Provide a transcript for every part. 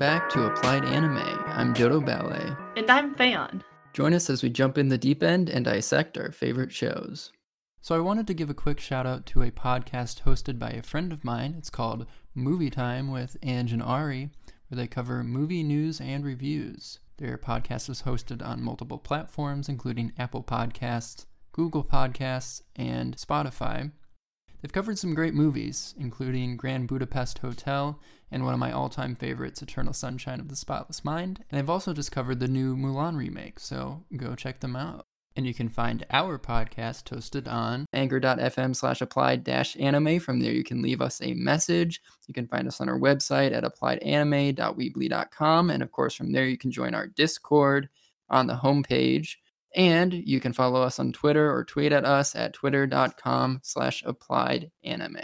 back to Applied Anime. I'm Dodo Ballet. And I'm Fayon. Join us as we jump in the deep end and dissect our favorite shows. So, I wanted to give a quick shout out to a podcast hosted by a friend of mine. It's called Movie Time with Ange and Ari, where they cover movie news and reviews. Their podcast is hosted on multiple platforms, including Apple Podcasts, Google Podcasts, and Spotify. They've covered some great movies, including Grand Budapest Hotel and one of my all time favorites, Eternal Sunshine of the Spotless Mind. And they've also just covered the new Mulan remake, so go check them out. And you can find our podcast hosted on anchor.fm slash applied dash anime. From there, you can leave us a message. You can find us on our website at appliedanime.weebly.com. And of course, from there, you can join our Discord on the homepage. And you can follow us on Twitter or tweet at us at twitter.com slash applied anime.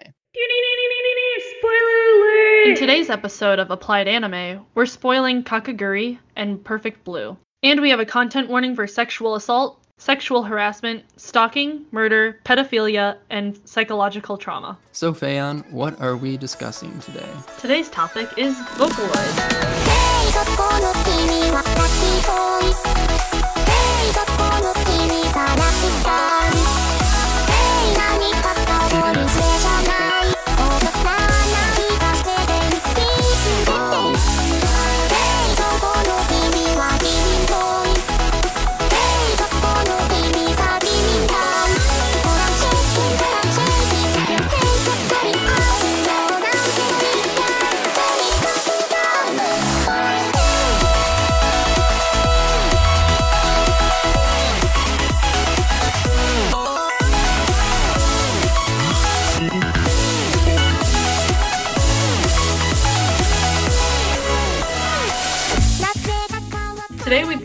In today's episode of Applied Anime, we're spoiling Kakegurui and Perfect Blue. And we have a content warning for sexual assault, sexual harassment, stalking, murder, pedophilia, and psychological trauma. So, Fayon, what are we discussing today? Today's topic is Vocaloid.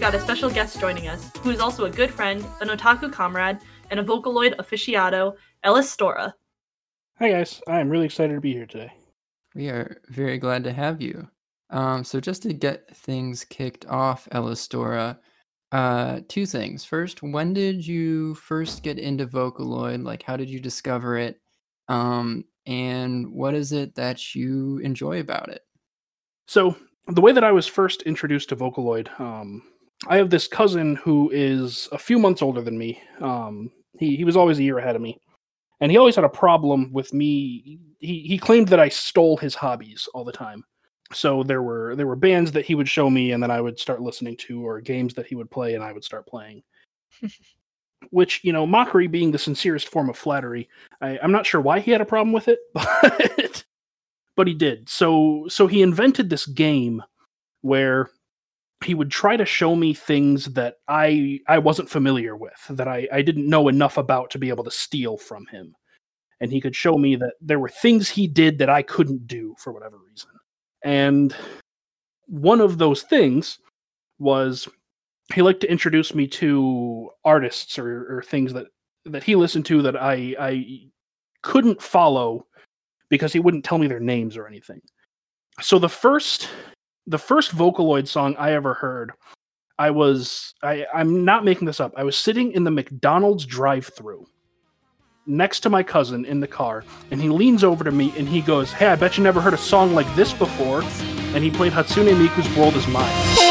Got a special guest joining us, who is also a good friend, an otaku comrade, and a Vocaloid aficionado, Ellis Stora. Hi guys, I am really excited to be here today. We are very glad to have you. Um, so, just to get things kicked off, Elistora, uh, two things. First, when did you first get into Vocaloid? Like, how did you discover it? Um, and what is it that you enjoy about it? So, the way that I was first introduced to Vocaloid, um, I have this cousin who is a few months older than me. Um, he he was always a year ahead of me, and he always had a problem with me. He he claimed that I stole his hobbies all the time. So there were there were bands that he would show me, and then I would start listening to, or games that he would play, and I would start playing. Which you know, mockery being the sincerest form of flattery, I, I'm not sure why he had a problem with it, but but he did. So so he invented this game where he would try to show me things that I I wasn't familiar with, that I, I didn't know enough about to be able to steal from him. And he could show me that there were things he did that I couldn't do for whatever reason. And one of those things was he liked to introduce me to artists or, or things that that he listened to that I I couldn't follow because he wouldn't tell me their names or anything. So the first the first Vocaloid song I ever heard, I was I I'm not making this up. I was sitting in the McDonald's drive-through next to my cousin in the car and he leans over to me and he goes, "Hey, I bet you never heard a song like this before." And he played Hatsune Miku's World Is Mine.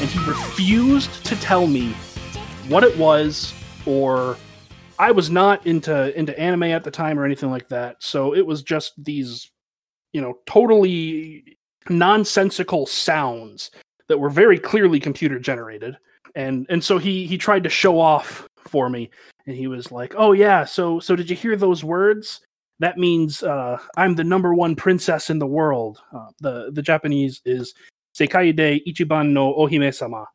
And he refused to tell me what it was or I was not into into anime at the time or anything like that. So it was just these you know totally nonsensical sounds that were very clearly computer generated. And and so he he tried to show off for me and he was like, "Oh yeah, so so did you hear those words? That means uh, I'm the number one princess in the world. Uh, the the Japanese is Sekai de Ichiban no Ohime sama,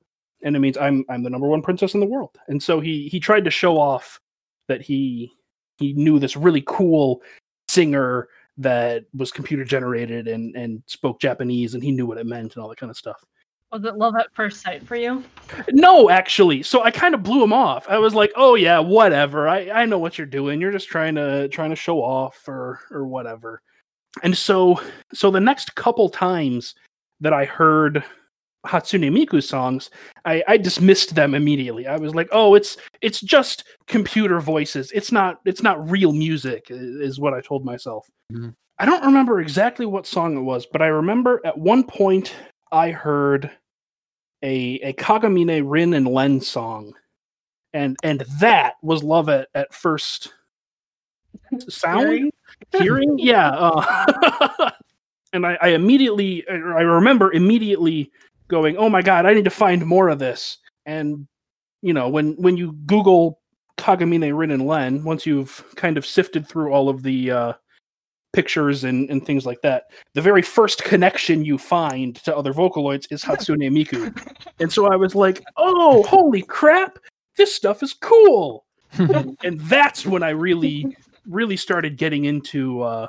and it means I'm I'm the number one princess in the world. And so he he tried to show off that he he knew this really cool singer that was computer generated and and spoke Japanese and he knew what it meant and all that kind of stuff. Was it love at first sight for you? No, actually. So I kind of blew him off. I was like, "Oh yeah, whatever. I I know what you're doing. You're just trying to trying to show off or or whatever." And so so the next couple times that I heard Hatsune Miku songs, I, I dismissed them immediately. I was like, "Oh, it's it's just computer voices. It's not it's not real music," is what I told myself. Mhm. I don't remember exactly what song it was, but I remember at one point I heard a a Kagamine Rin and Len song, and and that was love at at first sound Hearing? hearing, yeah. Uh, and I, I immediately, I I remember immediately going, "Oh my god, I need to find more of this." And you know, when when you Google Kagamine Rin and Len, once you've kind of sifted through all of the uh, pictures and, and things like that, the very first connection you find to other Vocaloids is Hatsune Miku. and so I was like, "Oh, holy crap! This stuff is cool!" and that's when I really, really started getting into uh,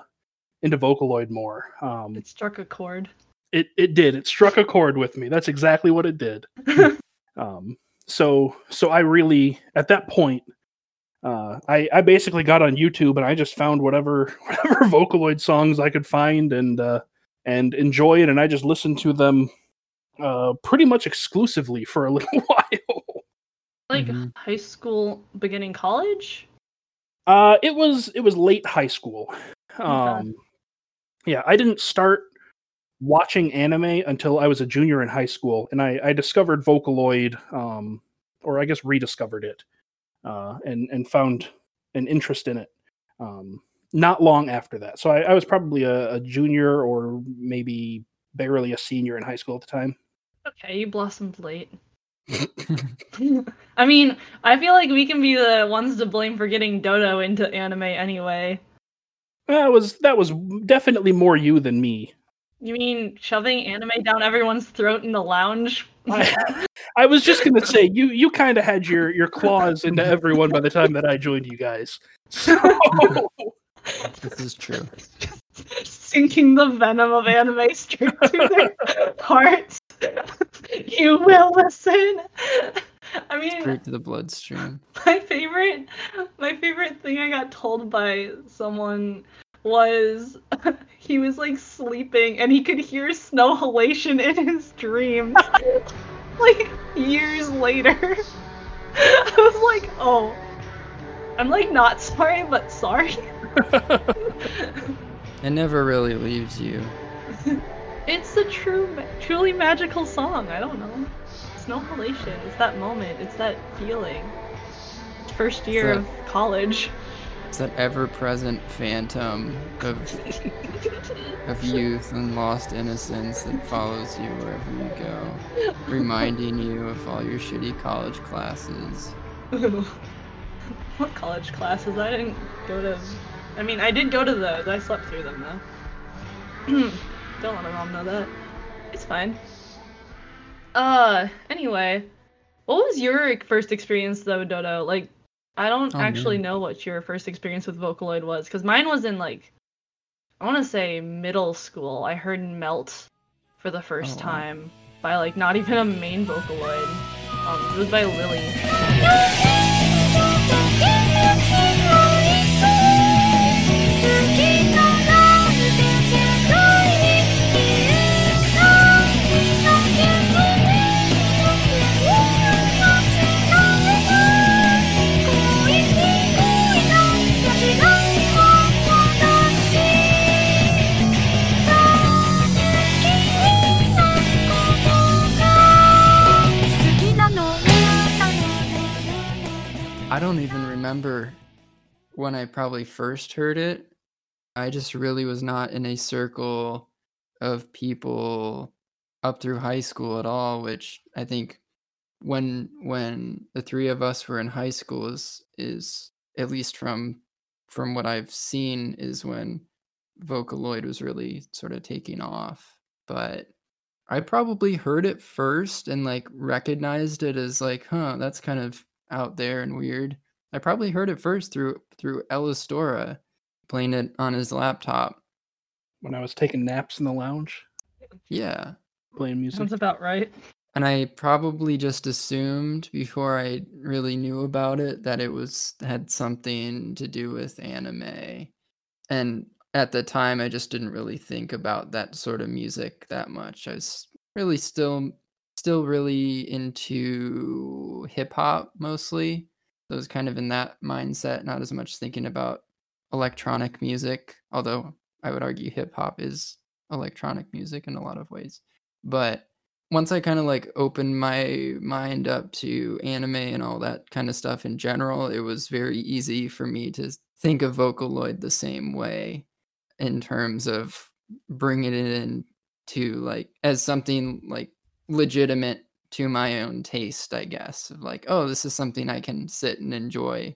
into Vocaloid more. Um, It struck a chord. it it did. It struck a chord with me. That's exactly what it did. um, so so I really at that point. Uh, I, I basically got on YouTube and I just found whatever whatever Vocaloid songs I could find and uh, and enjoy it, and I just listened to them uh, pretty much exclusively for a little while. Like Mhm. high school, beginning college? Uh, it was it was late high school. Um, yeah, I didn't start watching anime until I was a junior in high school, and I, I discovered Vocaloid, um, or I guess rediscovered it, uh, and and found an interest in it. Um, not long after that, so I, I was probably a, a junior or maybe barely a senior in high school at the time. Okay, you blossomed late. I mean, I feel like we can be the ones to blame for getting Dodo into anime anyway. That was that was definitely more you than me. You mean shoving anime down everyone's throat in the lounge? I, I was just gonna say you you kind of had your your claws into everyone by the time that I joined you guys. So this is true. Sinking the venom of anime straight to their hearts. you will listen. I mean, Straight to the bloodstream. my favorite my favorite thing I got told by someone was he was like sleeping and he could hear snow halation in his dreams. like years later. I was like, oh. I'm like not sorry, but sorry. It never really leaves you. It's a true, truly magical song. I don't know. It's no halation. It's that moment. It's that feeling. First year that- of college. It's that ever-present phantom of of youth and lost innocence that follows you wherever you go, reminding you of all your shitty college classes. what college classes? I didn't go to. I mean, I did go to those. I slept through them though. Don't let my mom know that. It's fine. Uh, anyway, what was your first experience though, Dodo? Like, I don't Oh, actually man. know what your first experience with Vocaloid was, because mine was in like, I want to say middle school. I heard Melt for the first Oh, wow. time by like not even a main Vocaloid. Um, it was by Lily. I don't even remember when I probably first heard it. I just really was not in a circle of people up through high school at all, which I think when when the three of us were in high school is is at least from from what I've seen is when Vocaloid was really sort of taking off. But I probably heard it first and like recognized it as like, huh, that's kind of out there and weird. I probably heard it first through through Elistora playing it on his laptop. when I was taking naps in the lounge, Yeah. playing music. Sounds about right. and I probably just assumed before I really knew about it that it was had something to do with anime. And at the time I just didn't really think about that sort of music that much. I was really still still really into hip hop mostly. So I was kind of in that mindset, not as much thinking about electronic music, although I would argue hip hop is electronic music in a lot of ways. But once I kind of like opened my mind up to anime and all that kind of stuff in general, it was very easy for me to think of Vocaloid the same way in terms of bringing it in to like as something like legitimate to my own taste, I guess. Of like, oh, this is something I can sit and enjoy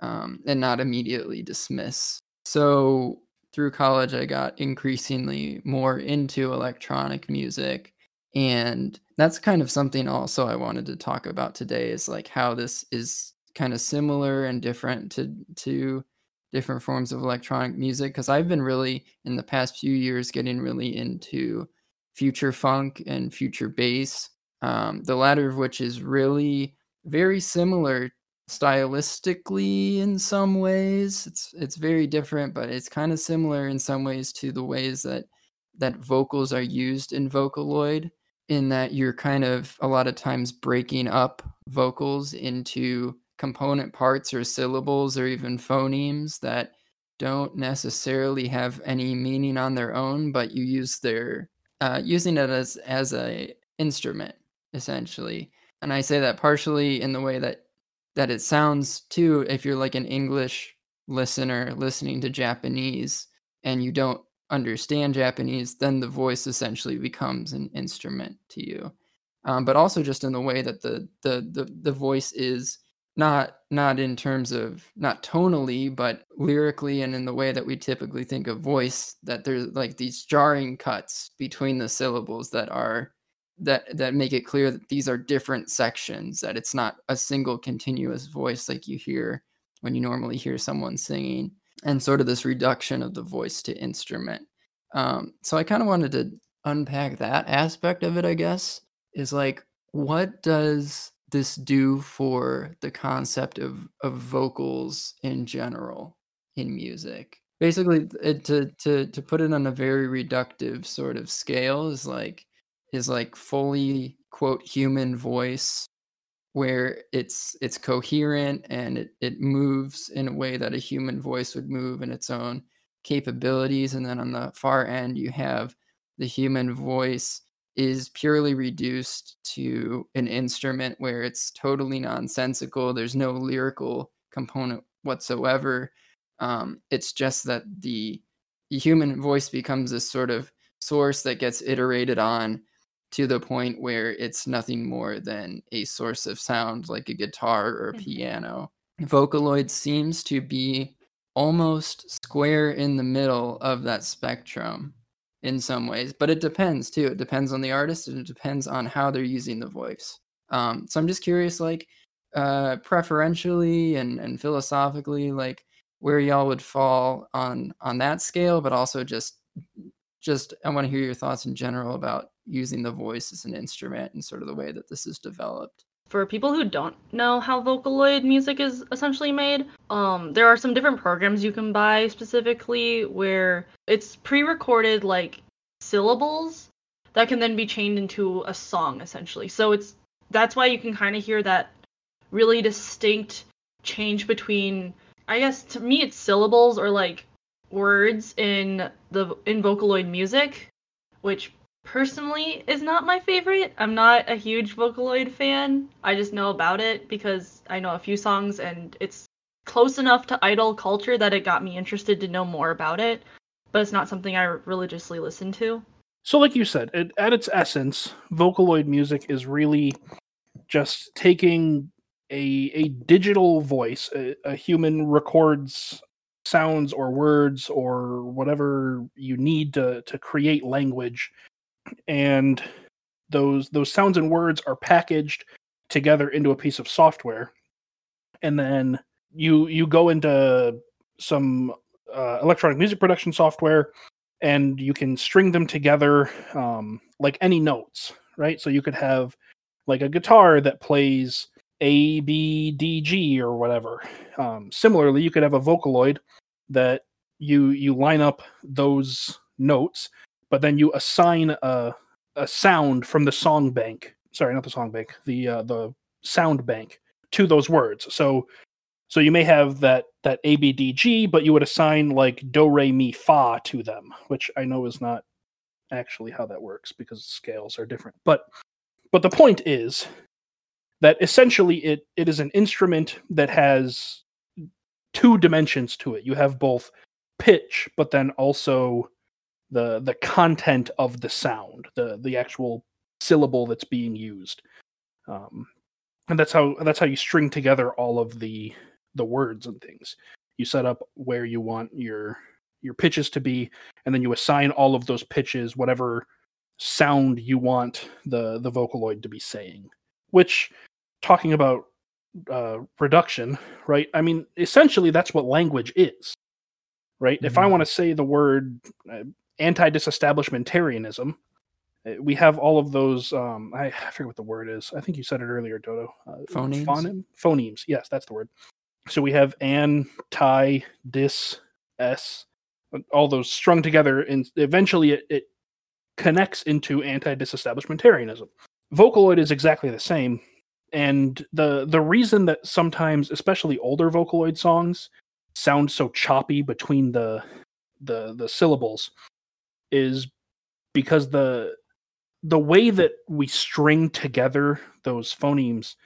um, and not immediately dismiss. So through college, I got increasingly more into electronic music. And that's kind of something also I wanted to talk about today is like how this is kind of similar and different to to different forms of electronic music because I've been really in the past few years getting really into future funk and future bass um, the latter of which is really very similar stylistically in some ways. It's it's very different but it's kind of similar in some ways to the ways that that vocals are used in vocaloid in that you're kind of a lot of times breaking up vocals into component parts or syllables or even phonemes that don't necessarily have any meaning on their own but you use their uh, using it as as a instrument essentially. And i say that partially in the way that that it sounds too if you're like an english listener listening to japanese and you don't understand japanese then the voice essentially becomes an instrument to you. Um, but also just in the way that the, the the the voice is not not in terms of not tonally but lyrically and in the way that we typically think of voice that there's like these jarring cuts between the syllables that are that that make it clear that these are different sections that it's not a single continuous voice like you hear when you normally hear someone singing and sort of this reduction of the voice to instrument. Um, so i kind of wanted to unpack that aspect of it i guess is like what does this do for the concept of of vocals in general in music? Basically it, to to to put it on a very reductive sort of scale is like is like fully quote human voice where it's it's coherent and it, it moves in a way that a human voice would move in its own capabilities. And then on the far end you have the human voice is purely reduced to an instrument where it's totally nonsensical there's no lyrical component whatsoever um, it's just that the, the human voice becomes this sort of source that gets iterated on to the point where it's nothing more than a source of sound like a guitar or a mm-hmm. piano. Vocaloid seems to be almost square in the middle of that spectrum in some ways, but it depends too. It depends on the artist and it depends on how they're using the voice. Um, so I'm just curious, like, uh, preferentially and, and philosophically, like where y'all would fall on on that scale, but also just just I want to hear your thoughts in general about using the voice as an instrument and sort of the way that this is developed. For people who don't know how Vocaloid music is essentially made, um, there are some different programs you can buy specifically where it's pre-recorded like syllables that can then be chained into a song essentially. So it's that's why you can kind of hear that really distinct change between I guess to me it's syllables or like words in the in Vocaloid music, which personally is not my favorite. I'm not a huge Vocaloid fan. I just know about it because I know a few songs and it's close enough to idol culture that it got me interested to know more about it, but it's not something I religiously listen to. So, like you said, it, at its essence, Vocaloid music is really just taking a a digital voice, a, a human records sounds or words or whatever you need to to create language and those those sounds and words are packaged together into a piece of software and then you you go into some uh, electronic music production software and you can string them together um, like any notes right so you could have like a guitar that plays A, B, D, G, or whatever. Um, similarly, you could have a Vocaloid that you you line up those notes, but then you assign a a sound from the song bank. Sorry, not the song bank. The uh, the sound bank to those words. So so you may have that that A B D G, but you would assign like do re mi fa to them, which I know is not actually how that works because scales are different. But but the point is that essentially it it is an instrument that has two dimensions to it. You have both pitch, but then also the the content of the sound, the the actual syllable that's being used. Um, and that's how that's how you string together all of the the words and things. You set up where you want your your pitches to be, and then you assign all of those pitches whatever sound you want the the vocaloid to be saying. Which, talking about uh, reduction, right? I mean, essentially that's what language is, right? If I Mhm. want to say the word uh, anti-disestablishmentarianism, uh, we have all of those. Um, I, I forget what the word is. I think you said it earlier, Dodo. Uh, Phonemes? phonem- phonemes. Yes, that's the word. So we have an, ti, dis, s, all those strung together, and eventually it, it connects into anti-disestablishmentarianism. Vocaloid is exactly the same, and the the reason that sometimes, especially older Vocaloid songs, sound so choppy between the the the syllables is because the the way that we string together those phonemes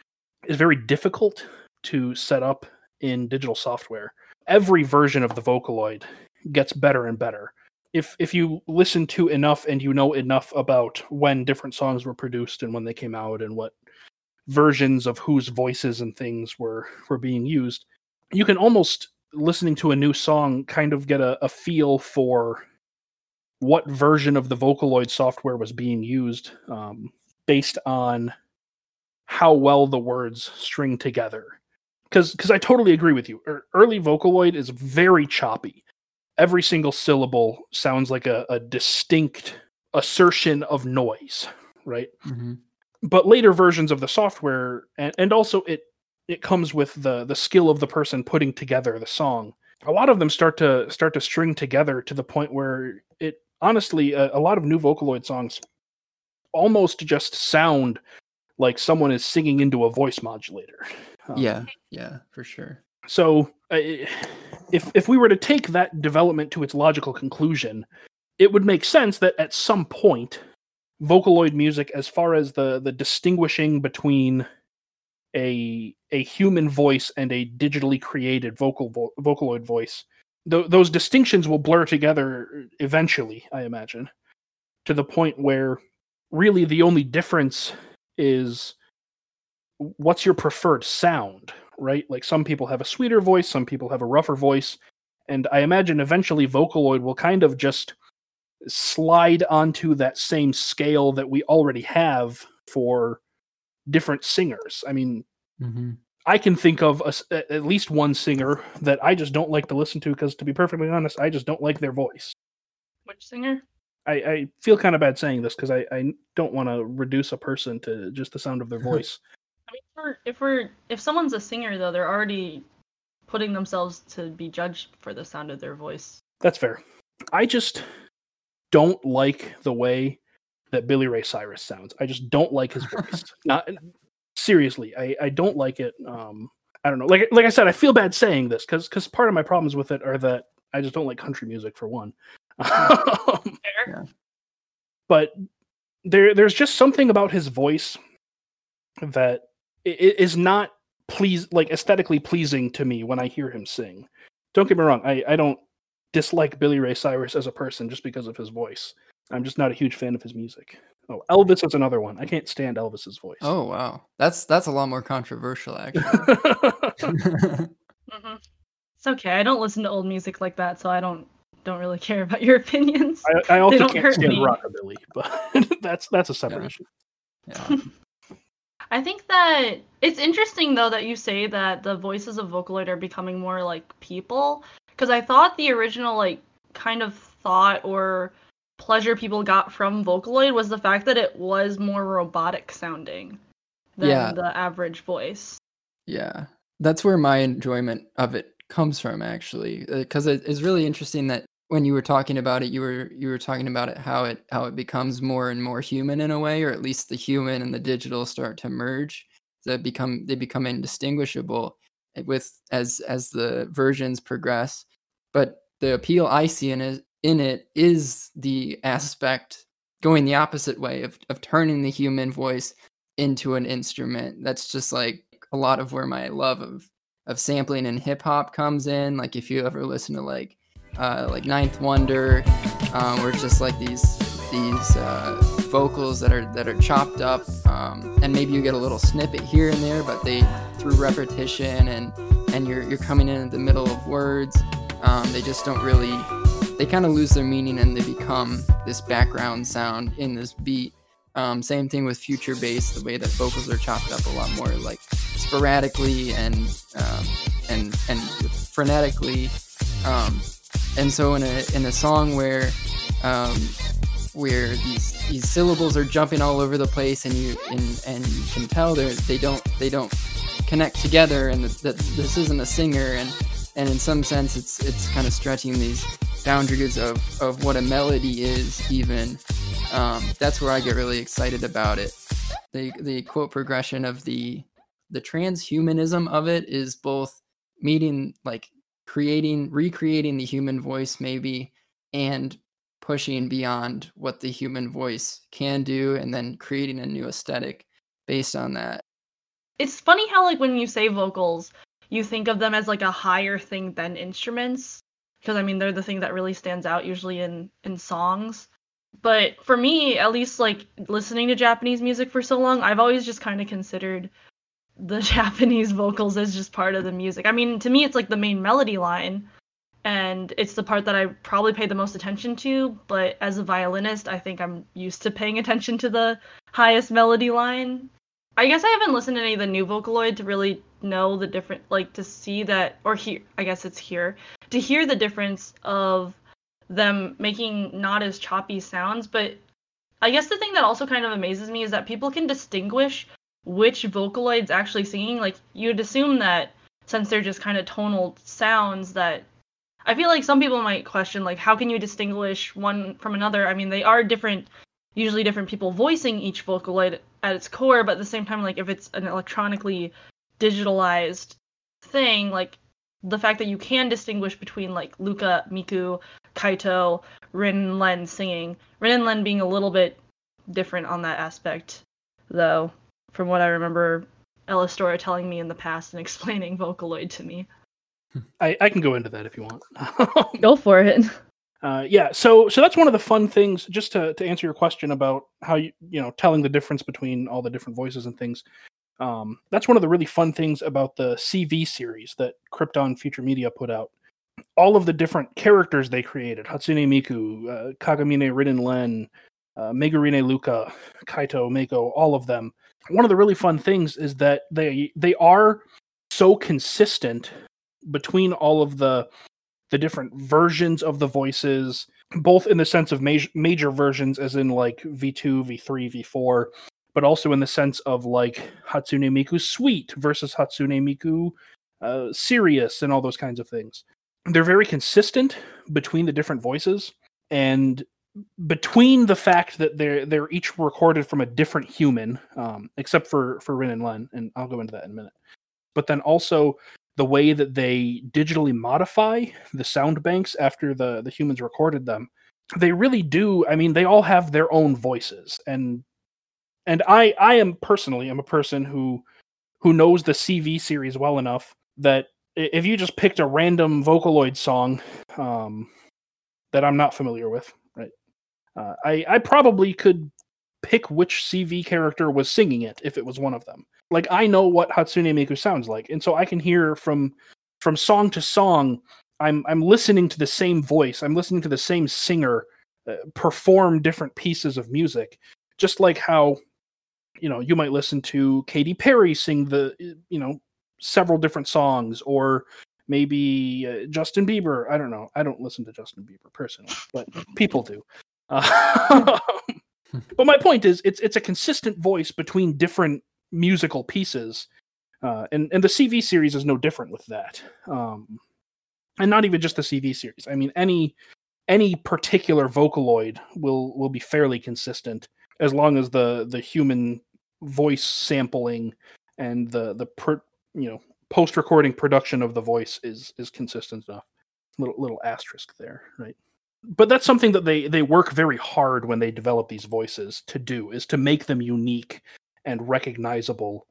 is very difficult to set up in digital software. Every version of the Vocaloid gets better and better. If if you listen to enough and you know enough about when different songs were produced and when they came out and what versions of whose voices and things were were being used, you can almost listening to a new song kind of get a, a feel for what version of the Vocaloid software was being used um, based on how well the words string together. Because because I totally agree with you. Early Vocaloid is very choppy. Every single syllable sounds like a, a distinct assertion of noise, right? hmm but later versions of the software and, and also it it comes with the the skill of the person putting together the song a lot of them start to start to string together to the point where it honestly a, a lot of new vocaloid songs almost just sound like someone is singing into a voice modulator Um, Yeah, yeah, for sure. so, I- if if we were to take that development to its logical conclusion, it would make sense that at some point, Vocaloid music, as far as the the distinguishing between a a human voice and a digitally created vocal vo- Vocaloid voice, th- those distinctions will blur together eventually. I imagine, to the point where really the only difference is what's your preferred sound right like some people have a sweeter voice some people have a rougher voice and i imagine eventually vocaloid will kind of just slide onto that same scale that we already have for different singers i mean hmm i can think of a at least one singer that i just don't like to listen to because to be perfectly honest i just don't like their voice Which singer? I, I feel kind of bad saying this because I, I don't want to reduce a person to just the sound of their voice. I mean, if we're, if we're if someone's a singer though, they're already putting themselves to be judged for the sound of their voice. That's fair. I just don't like the way that Billy Ray Cyrus sounds. I just don't like his voice. Not seriously. I, I don't like it. Um, I don't know. Like like I said, I feel bad saying this because because part of my problems with it are that I just don't like country music for one. Um, Fair. but there there's just something about his voice that i- i- is not please like aesthetically pleasing to me when I hear him sing. Don't get me wrong, I, I don't dislike Billy Ray Cyrus as a person just because of his voice. I'm just not a huge fan of his music. Oh, Elvis is another one. I can't stand Elvis's voice. Oh wow, that's that's a lot more controversial actually. hmm It's okay. I don't listen to old music like that, so I don't don't really care about your opinions. I, I also don't can't hurt stand me. rockabilly, but that's that's a separate Yeah. issue. yeah. I think that it's interesting though that you say that the voices of Vocaloid are becoming more like people because I thought the original like kind of thought or pleasure people got from Vocaloid was the fact that it was more robotic sounding. than Yeah. the average voice. Yeah, that's where my enjoyment of it comes from, actually, because it, it's really interesting that when you were talking about it, you were you were talking about it how it how it becomes more and more human in a way, or at least the human and the digital start to merge. That become they become indistinguishable eh, with as as the versions progress. But the appeal I see in it in it is the aspect going the opposite way of of turning the human voice into an instrument. That's just like a lot of where my love of of sampling and hip hop comes in. Like if you ever listen to like uh, like Ninth Wonder, um, it's just like these these uh, vocals that are that are chopped up, um, and maybe you get a little snippet here and there, but they through repetition and and you're you're coming in at the middle of words, um, they just don't really they kind of lose their meaning and they become this background sound in this beat. Um, same thing with future bass, the way that vocals are chopped up a lot more like sporadically and um, and and frenetically. Um, and so in a in a song where um, where these these syllables are jumping all over the place and you and, and you can tell they they don't they don't connect together and that, that this isn't a singer and and in some sense it's it's kind of stretching these boundaries of of what a melody is even. Um, that's where I get really excited about it. The the quote progression of the the transhumanism of it is both meeting like creating recreating the human voice maybe and pushing beyond what the human voice can do and then creating a new aesthetic based on that. It's funny how like when you say vocals, you think of them as like a higher thing than instruments because I mean they're the thing that really stands out usually in in songs. But for me, at least like listening to Japanese music for so long, I've always just kind of considered the Japanese vocals as just part of the music. I mean, to me it's like the main melody line and it's the part that I probably pay the most attention to, but as a violinist, I think I'm used to paying attention to the highest melody line. I guess I haven't listened to any of the new Vocaloid to really know the different, like to see that, or hear, I guess it's here, to hear the difference of them making not as choppy sounds. But I guess the thing that also kind of amazes me is that people can distinguish which Vocaloid's actually singing. Like, you'd assume that since they're just kind of tonal sounds, that I feel like some people might question, like, how can you distinguish one from another? I mean, they are different usually different people voicing each vocaloid at its core, but at the same time, like if it's an electronically digitalized thing, like the fact that you can distinguish between like Luka, Miku, Kaito, Rin and Len singing. Rin and Len being a little bit different on that aspect, though, from what I remember Elistora telling me in the past and explaining Vocaloid to me. I, I can go into that if you want. Go for it. Uh, yeah, so so that's one of the fun things. Just to, to answer your question about how you you know telling the difference between all the different voices and things. Um, that's one of the really fun things about the CV series that Crypton Future Media put out. All of the different characters they created: Hatsune Miku, uh, Kagamine Rin and Len, uh, Megurine Luka, Kaito Meiko, all of them. One of the really fun things is that they they are so consistent between all of the the different versions of the voices, both in the sense of major, major versions, as in like V2, V3, V4, but also in the sense of like Hatsune Miku Sweet versus Hatsune Miku uh, Serious and all those kinds of things. They're very consistent between the different voices, and between the fact that they're they're each recorded from a different human, um, except for for Rin and Len, and I'll go into that in a minute. But then also the way that they digitally modify the sound banks after the the humans recorded them they really do i mean they all have their own voices and and i i am personally am a person who who knows the cv series well enough that if you just picked a random vocaloid song um that i'm not familiar with right uh, i i probably could pick which cv character was singing it if it was one of them like I know what Hatsune Miku sounds like, and so I can hear from from song to song. I'm I'm listening to the same voice. I'm listening to the same singer uh, perform different pieces of music, just like how you know you might listen to Katy Perry sing the you know several different songs, or maybe uh, Justin Bieber. I don't know. I don't listen to Justin Bieber personally, but people do. Uh, but my point is, it's it's a consistent voice between different musical pieces. Uh, and and the CV series is no different with that. Um, and not even just the CV series. I mean, any any particular Vocaloid will will be fairly consistent as long as the the human voice sampling and the the per, you know post recording production of the voice is is consistent enough. Little little asterisk there, right? But that's something that they they work very hard when they develop these voices to do is to make them unique and recognizable,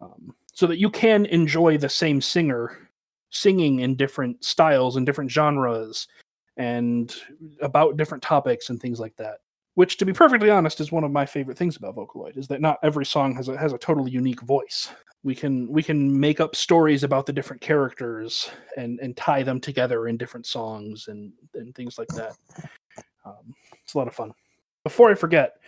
um, so that you can enjoy the same singer singing in different styles and different genres and about different topics and things like that which to be perfectly honest is one of my favorite things about vocaloid is that not every song has a has a totally unique voice. We can we can make up stories about the different characters and and tie them together in different songs and and things like that. Um, it's a lot of fun. Before i forget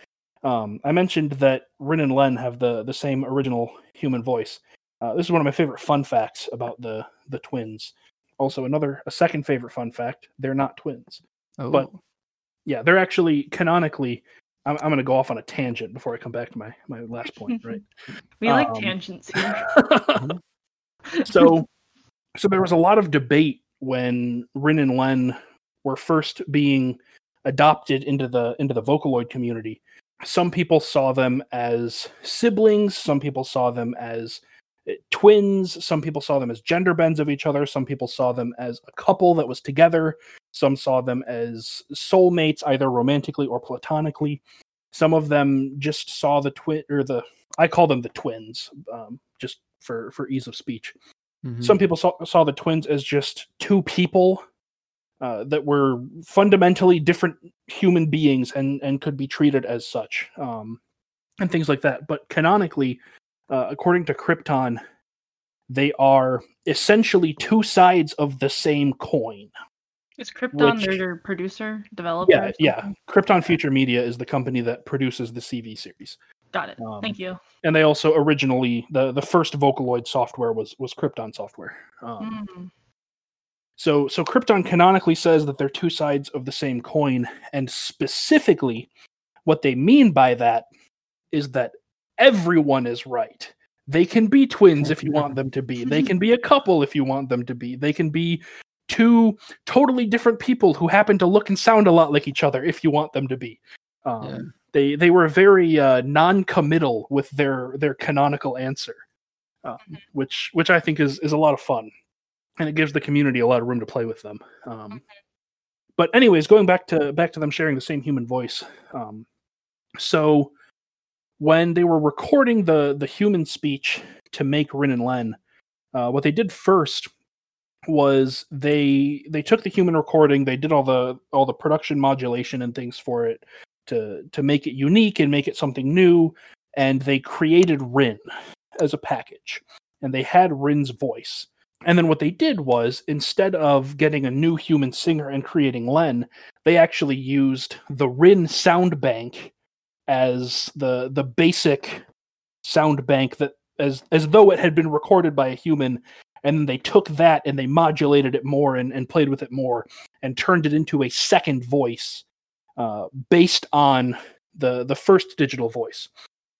um, i mentioned that rin and len have the the same original human voice. Uh, this is one of my favorite fun facts about the the twins. Also another a second favorite fun fact they're not twins. Oh, But- yeah they're actually canonically i'm, I'm going to go off on a tangent before i come back to my my last point right We like Um, tangents here. so so there was a lot of debate when Rin and Len were first being adopted into the into the Vocaloid community. Some people saw them as siblings, some people saw them as uh, twins, some people saw them as gender bends of each other, some people saw them as a couple that was together, some saw them as soulmates either romantically or platonically. Some of them just saw the twin or the I call them the twins, um, just for for ease of speech. mhm. Some people saw, saw the twins as just two people uh, that were fundamentally different human beings and and could be treated as such, um, and things like that. But canonically, uh, according to Crypton, they are essentially two sides of the same coin. Is Crypton which- their producer, developer? Yeah, yeah. Crypton Future Media is the company that produces the CV series. Got it. Um, Thank you. and they also originally the the first Vocaloid software was was Crypton software. Um, Mm. So so Crypton canonically says that they're two sides of the same coin, and specifically, what they mean by that is that everyone is right. They can be twins if you want them to be. They can be a couple if you want them to be. They can be two totally different people who happen to look and sound a lot like each other if you want them to be. Um, Yeah. They they were very uh, non-committal with their their canonical answer, um, which which I think is is a lot of fun and it gives the community a lot of room to play with them. Um, but anyways, going back to back to them sharing the same human voice. Um, so when they were recording the the human speech to make Rin and Len, uh, what they did first was they they took the human recording, they did all the all the production modulation and things for it to to make it unique and make it something new, and they created Rin as a package, and they had Rin's voice. And then what they did was instead of getting a new human singer and creating Len, they actually used the Rin sound bank as the the basic sound bank that as as though it had been recorded by a human and then they took that and they modulated it more and, and played with it more and turned it into a second voice uh, based on the the first digital voice.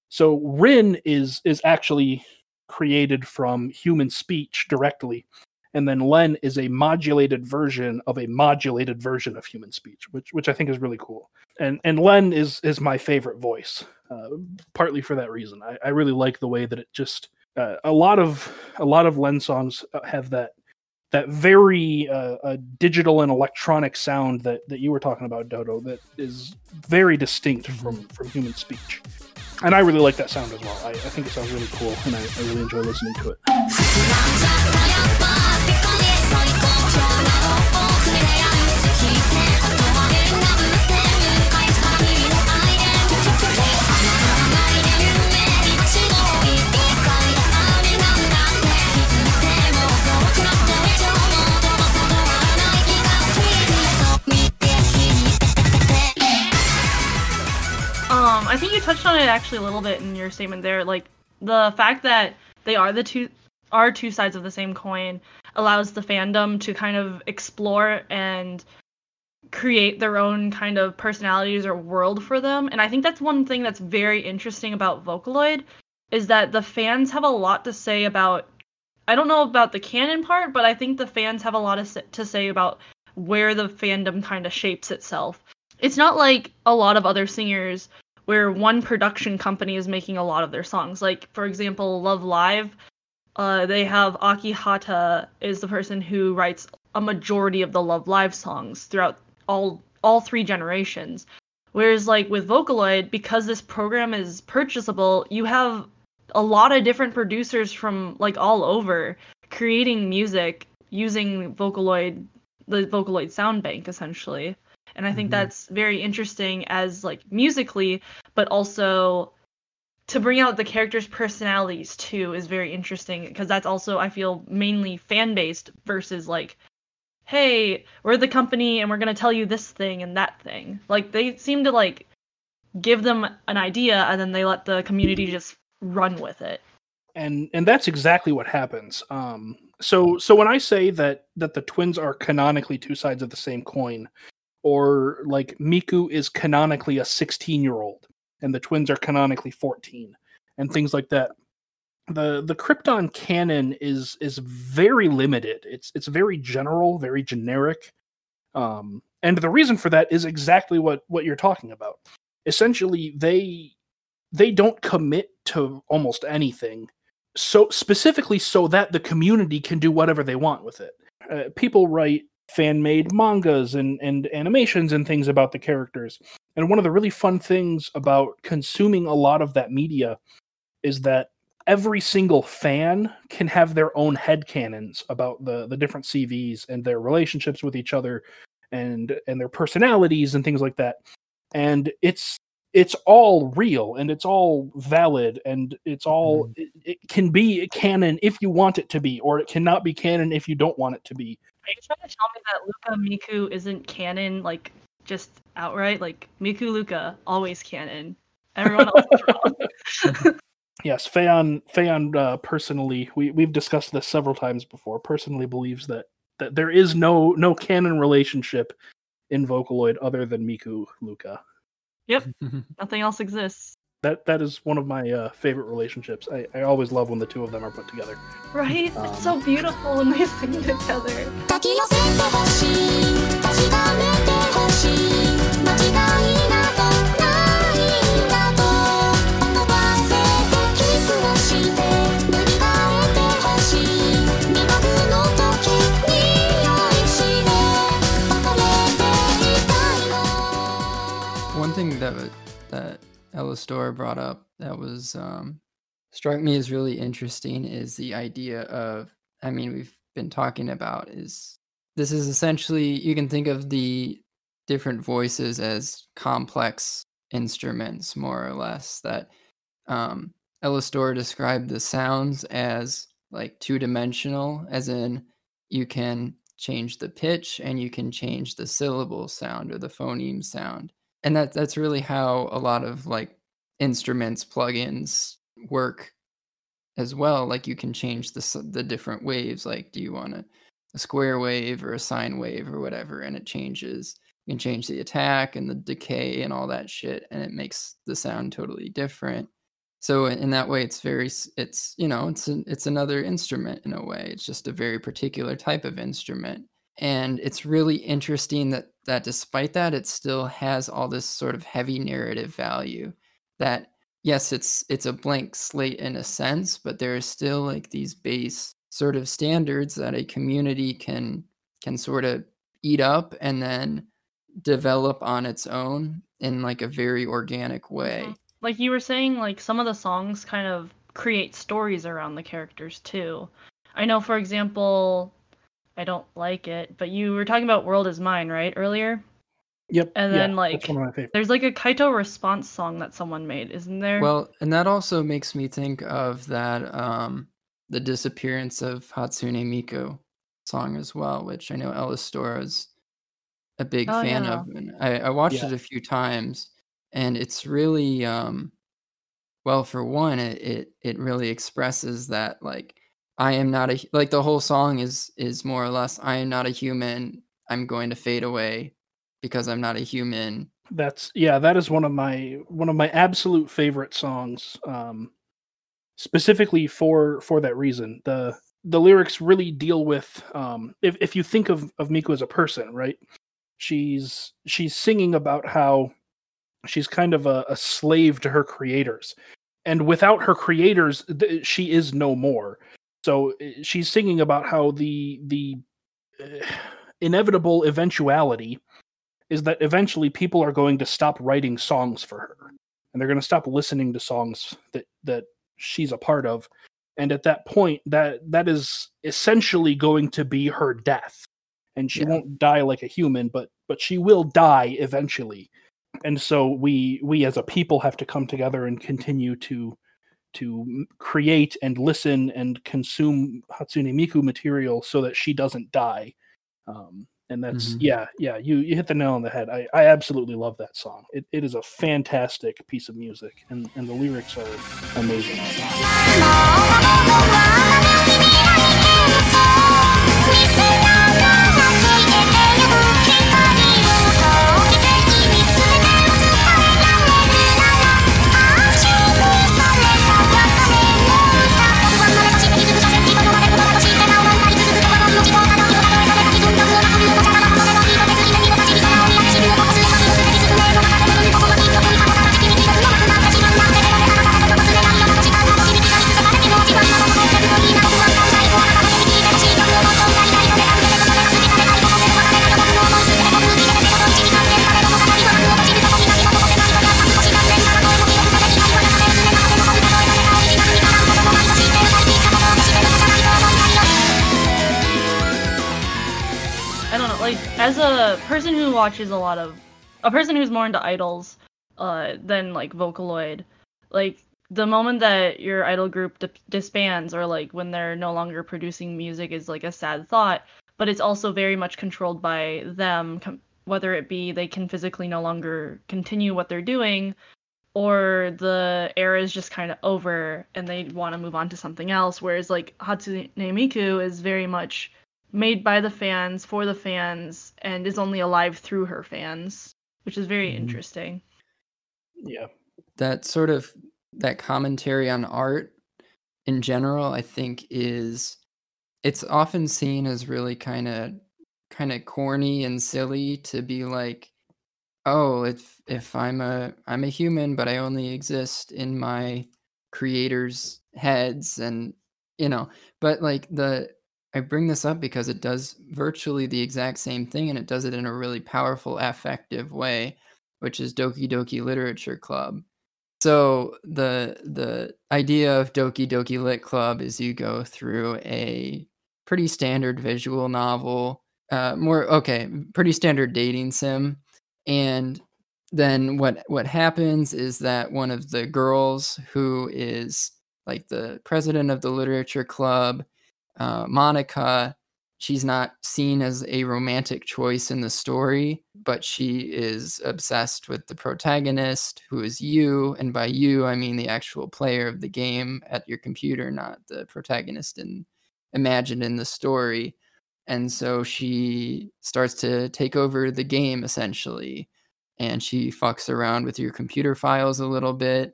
So rin is is actually created from human speech directly and then len is a modulated version of a modulated version of human speech which which i think is really cool. And and len is is my favorite voice uh, partly for that reason. I, I really like the way that it just uh, a lot of a lot of len songs uh, have that that very uh, uh, digital and electronic sound that that you were talking about dodo that is very distinct from from human speech. And i really like that sound as well. I, I think it sounds really cool and I, I really enjoy listening to it I think you touched on it actually a little bit in your statement there. Like the fact that they are the two are two sides of the same coin allows the fandom to kind of explore and create their own kind of personalities or world for them. And I think that's one thing that's very interesting about Vocaloid is that the fans have a lot to say about I don't know about the canon part, but I think the fans have a lot of to say about where the fandom kind of shapes itself. It's not like a lot of other singers where one production company is making a lot of their songs. Like for example, Love Live, uh, they have Aki Hata is the person who writes a majority of the Love Live songs throughout all all three generations. Whereas like with Vocaloid, because this program is purchasable, you have a lot of different producers from like all over creating music using Vocaloid, the Vocaloid sound bank essentially. And I think Mhm. that's very interesting as like musically, but also to bring out the characters' personalities too is very interesting because that's also I feel mainly fan based versus like, hey, we're the company and we're gonna tell you this thing and that thing. Like they seem to like give them an idea and then they let the community just run with it. and and that's exactly what happens um so so when i say that that the twins are canonically two sides of the same coin or like miku is canonically a 16 year old and the twins are canonically 14 and things like that. The the Crypton canon is is very limited. It's it's very general very generic. Um and the reason for that is exactly what what you're talking about. Essentially they they don't commit to almost anything so specifically so that the community can do whatever they want with it. Uh, people write fan made mangas and and animations and things about the characters. And one of the really fun things about consuming a lot of that media is that every single fan can have their own head headcanons about the the different CVs and their relationships with each other and and their personalities and things like that. And it's it's all real and it's all valid and it's all mm-hmm. it, it can be canon if you want it to be or it cannot be canon if you don't want it to be Are you trying to tell me that Luka Miku isn't canon, like just outright? Like Miku Luka always canon. Everyone else is wrong. yes Feon Feon uh, personally we we've discussed this several times before personally believes that that there is no no canon relationship in Vocaloid other than Miku Luka Yep, Nothing else exists that that is one of my uh, favorite relationships. I, I always love when the two of them are put together. Right? Um, it's so um, beautiful when they sing together. One thing that that Elistor brought up that was um, struck me as really interesting is the idea of I mean we've been talking about is this is essentially you can think of the different voices as complex instruments more or less that um, Elistor described the sounds as like two dimensional as in you can change the pitch and you can change the syllable sound or the phoneme sound and that that's really how a lot of like instruments plugins work as well like you can change the the different waves like do you want a, a square wave or a sine wave or whatever and it changes. You can change the attack and the decay and all that shit and it makes the sound totally different. So in that way it's very it's you know it's an, it's another instrument in a way. It's just a very particular type of instrument and it's really interesting that that despite that it still has all this sort of heavy narrative value that yes it's it's a blank slate in a sense but there are still like these base sort of standards that a community can can sort of eat up and then develop on its own in like a very organic way Mhm. Like you were saying, like some of the songs kind of create stories around the characters too. I know, for example, I don't like it, but you were talking about "World Is Mine" right earlier. yep And yeah, then, that's like, one of my There's like a Kaito response song that someone made, isn't there? Well, and that also makes me think of that um the disappearance of Hatsune Miku song as well, which I know Elistor is a big Oh, fan yeah. of. And I, I watched Yeah. it a few times and it's really um well for one it, it it really expresses that like I am not a like the whole song is is more or less I am not a human. I'm going to fade away because I'm not a human. That's yeah, that is one of my one of my absolute favorite songs. Um, specifically for for that reason. The the lyrics really deal with um, if if you think of of Miku as a person, right? She's she's singing about how she's kind of a, a slave to her creators, and without her creators, th- she is no more. So uh, she's singing about how the the uh, inevitable eventuality is that eventually people are going to stop writing songs for her. And they're going to stop listening to songs that that she's a part of. And at that point that that is essentially going to be her death. And she Yeah. won't die like a human but but she will die eventually. And so we we as a people have to come together and continue to to create and listen and consume Hatsune Miku material so that she doesn't die. Um and that's Mhm. yeah yeah you you hit the nail on the head. I i absolutely love that song. It, it is a fantastic piece of music and and the lyrics are amazing as a person who watches a lot of a person who's more into idols uh than like Vocaloid, like the moment that your idol group di- disbands or like when they're no longer producing music is like a sad thought, but it's also very much controlled by them com- whether it be they can physically no longer continue what they're doing or the era is just kind of over and they want to move on to something else whereas like Hatsune Miku is very much made by the fans for the fans and is only alive through her fans which is very Mhm. interesting yeah that sort of that commentary on art in general i think is it's often seen as really kind of kind of corny and silly to be like oh if if i'm a i'm a human but i only exist in my creators heads and you know but like the i bring this up because it does virtually the exact same thing and it does it in a really powerful affective way which is doki doki literature club. So the the idea of Doki Doki Lit Club is you go through a pretty standard visual novel, uh, more okay, pretty standard dating sim, and then what what happens is that one of the girls who is like the president of the literature club, uh, Monika, she's not seen as a romantic choice in the story, but she is obsessed with the protagonist, who is you. And by you, I mean the actual player of the game at your computer, not the protagonist in, imagined in the story. And so she starts to take over the game essentially. And she fucks around with your computer files a little bit.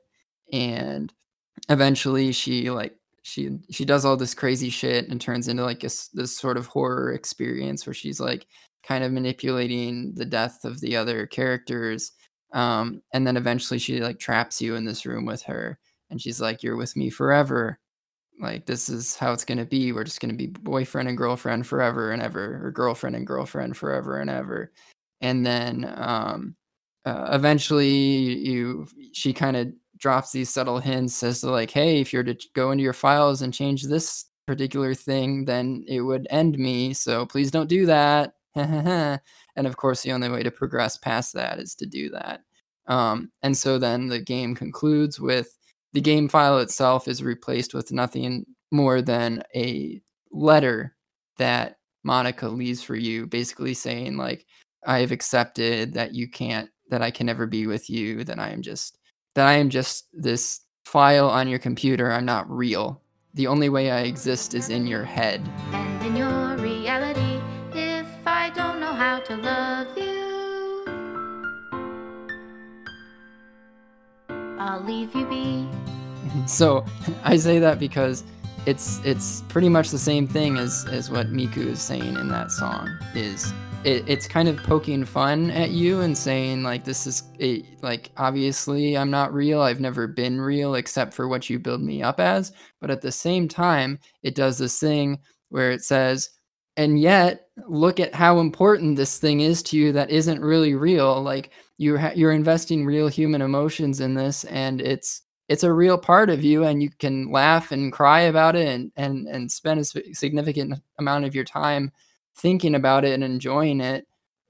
And eventually she like she she does all this crazy shit and turns into like this this sort of horror experience where she's like kind of manipulating the death of the other characters um and then eventually she like traps you in this room with her and she's like you're with me forever. Like this is how it's going to be. We're just going to be boyfriend and girlfriend forever and ever or girlfriend and girlfriend forever and ever. And then um uh, eventually you she kind of drops these subtle hints as to like hey if you're to go into your files and change this particular thing then it would end me so please don't do that. And of course the only way to progress past that is to do that. Um, and so then the game concludes with the game file itself is replaced with nothing more than a letter that monika leaves for you basically saying like i have accepted that you can't that i can never be with you that i am just that I am just this file on your computer. I'm not real. The only way I exist is in your head. And in your reality, if I don't know how to love you, I'll leave you be. so I say that because it's it's pretty much the same thing as as what Miku is saying in that song is it, it's kind of poking fun at you and saying like this is like obviously I'm not real I've never been real except for what you build me up as but at the same time it does this thing where it says and yet look at how important this thing is to you that isn't really real like you're ha- you're investing real human emotions in this and it's it's a real part of you and you can laugh and cry about it and and and spend a significant amount of your time thinking about it and enjoying it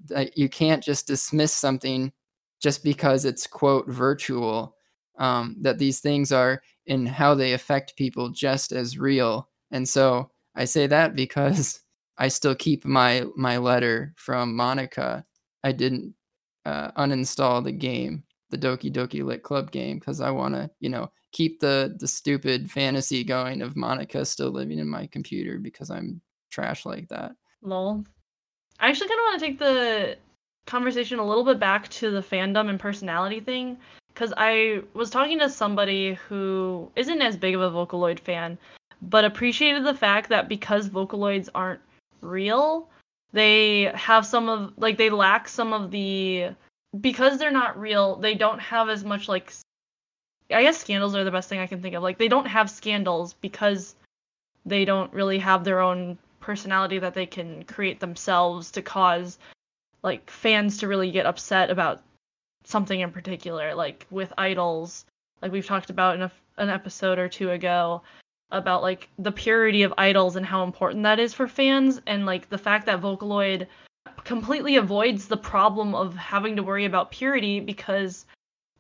that you can't just dismiss something just because it's quote virtual um, that these things are in how they affect people just as real. And so i say that because i still keep my my letter from monika. I didn't uh, uninstall the game the doki doki lit club game because i want to you know keep the the stupid fantasy going of monika still living in my computer because i'm trash like that Lol. I actually kind of want to take the conversation a little bit back to the fandom and personality thing because I was talking to somebody who isn't as big of a Vocaloid fan, but appreciated the fact that because Vocaloids aren't real, they have some of like they lack some of the because they're not real, they don't have as much like I guess scandals are the best thing I can think of. Like they don't have scandals because they don't really have their own personality that they can create themselves to cause like fans to really get upset about something in particular like with idols. Like we've talked about in a, an episode or two ago about like the purity of idols and how important that is for fans and like the fact that vocaloid completely avoids the problem of having to worry about purity because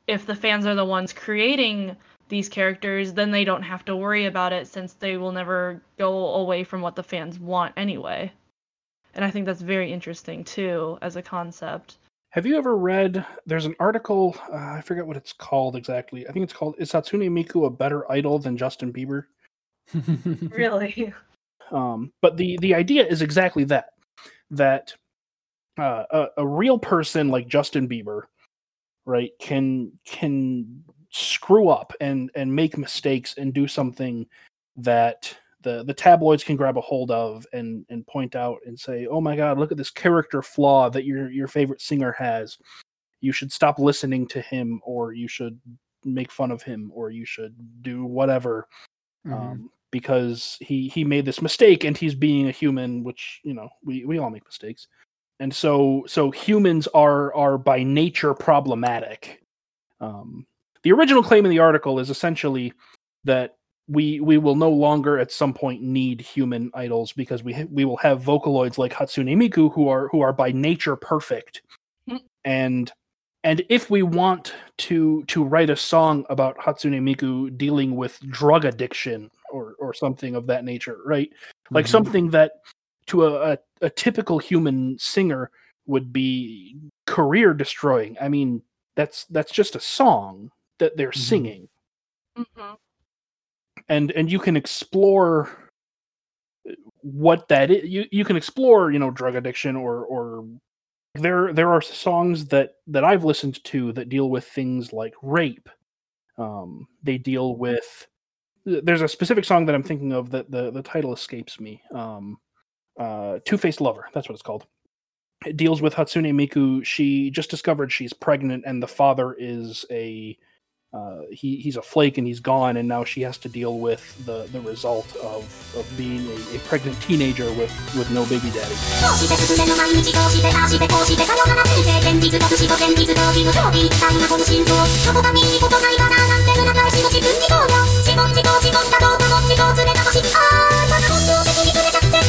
if the fans are the ones creating these characters, then they don't have to worry about it since they will never go away from what the fans want anyway. And I think that's very interesting too as a concept. Have you ever read? There's an article. Uh, I forget what it's called exactly. I think it's called "Is Hatsune Miku a better idol than Justin Bieber?" really? Um, but the the idea is exactly that. That uh, a, a real person like Justin Bieber, right, can can screw up and and make mistakes and do something that the the tabloids can grab a hold of and and point out and say, "Oh my God, look at this character flaw that your your favorite singer has. You should stop listening to him, or you should make fun of him, or you should do whatever." Mm-hmm. Um, because he he made this mistake and he's being a human, which you know we we all make mistakes, and so so humans are are by nature problematic. Um, the original claim in the article is essentially that we we will no longer at some point need human idols because we we will have vocaloids like Hatsune Miku who are who are by nature perfect. Mm. And and if we want to to write a song about Hatsune Miku dealing with drug addiction or or something of that nature, right? Like mm-hmm. something that to a, a, a typical human singer would be career destroying. I mean, that's that's just a song that they're mm-hmm. singing. Mm-hmm. And and you can explore what that is. You you can explore, you know, drug addiction or or there there are songs that that I've listened to that deal with things like rape. Um, they deal with there's a specific song that I'm thinking of that the the title escapes me. Um, uh, Two Faced Lover. That's what it's called. It deals with Hatsune Miku. She just discovered she's pregnant, and the father is a uh, he he's a flake and he's gone, and now she has to deal with the the result of of being a, a pregnant teenager with with no baby daddy.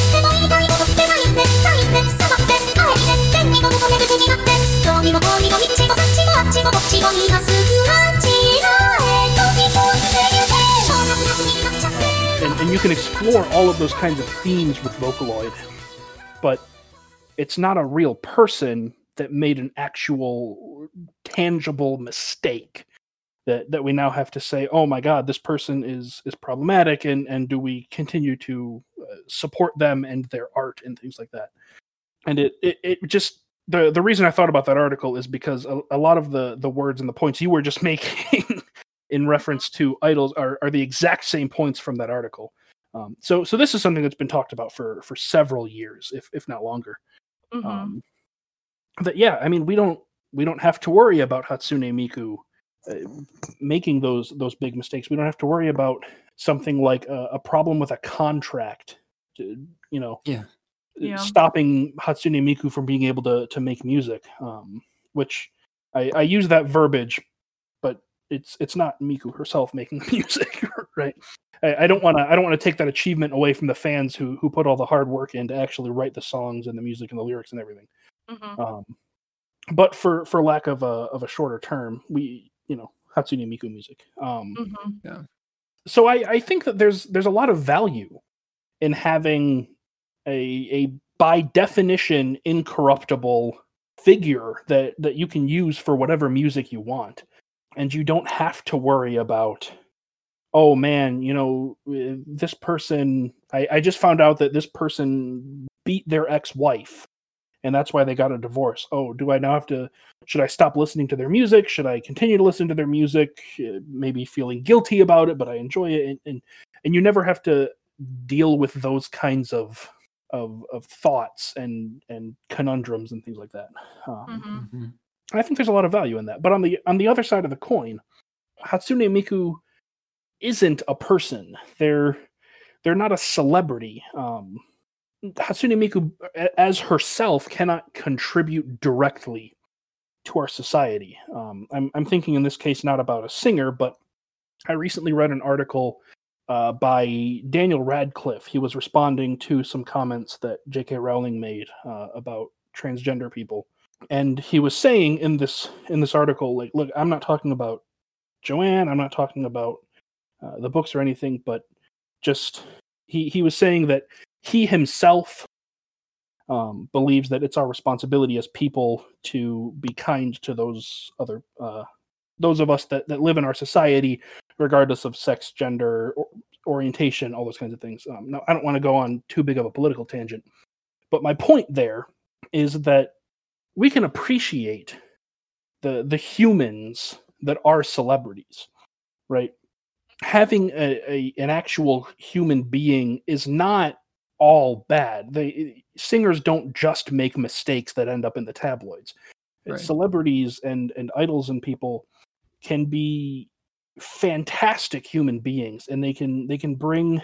can explore all of those kinds of themes with Vocaloid, but it's not a real person that made an actual tangible mistake that that we now have to say, oh my God, this person is is problematic, and and do we continue to uh, support them and their art and things like that? And it it, it just the the reason I thought about that article is because a, a lot of the the words and the points you were just making in reference to idols are, are the exact same points from that article. Um, so so this is something that's been talked about for for several years, if if not longer. Mhm. Um, that yeah, I mean we don't we don't have to worry about Hatsune Miku uh, making those those big mistakes. We don't have to worry about something like a, a problem with a contract, to, you know, Yeah. Yeah. stopping Hatsune Miku from being able to to make music. Um, which I, I use that verbiage, but it's it's not Miku herself making music, right? I, I don't want to I don't want to take that achievement away from the fans who who put all the hard work in to actually write the songs and the music and the lyrics and everything. Mhm. Um, but for for lack of a of a shorter term, we you know Hatsune Miku music. Um, Mhm. so I, I think that there's there's a lot of value in having a a by definition incorruptible figure that that you can use for whatever music you want and you don't have to worry about oh man you know uh, this person I, I just found out that this person beat their ex-wife and that's why they got a divorce oh do i now have to should i stop listening to their music should i continue to listen to their music Uh, maybe feeling guilty about it but i enjoy it and and, and you never have to deal with those kinds of of of thoughts and and conundrums and things like that um, Mhm. Mhm. I think there's a lot of value in that. But on the on the other side of the coin, Hatsune Miku isn't a person. They're they're not a celebrity. Um, Hatsune Miku, as herself, cannot contribute directly to our society. Um, I'm I'm thinking in this case not about a singer, but I recently read an article uh, by Daniel Radcliffe. He was responding to some comments that J.K. Rowling made uh, about transgender people and he was saying in this in this article like look i'm not talking about joanne i'm not talking about uh, the books or anything but just he he was saying that he himself um, believes that it's our responsibility as people to be kind to those other uh, those of us that, that live in our society regardless of sex gender or, orientation all those kinds of things. Um, now i don't want to go on too big of a political tangent but my point there is that we can appreciate the the humans that are celebrities right having a, a an actual human being is not all bad they singers don't just make mistakes that end up in the tabloids Right. celebrities and and idols and people can be fantastic human beings and they can they can bring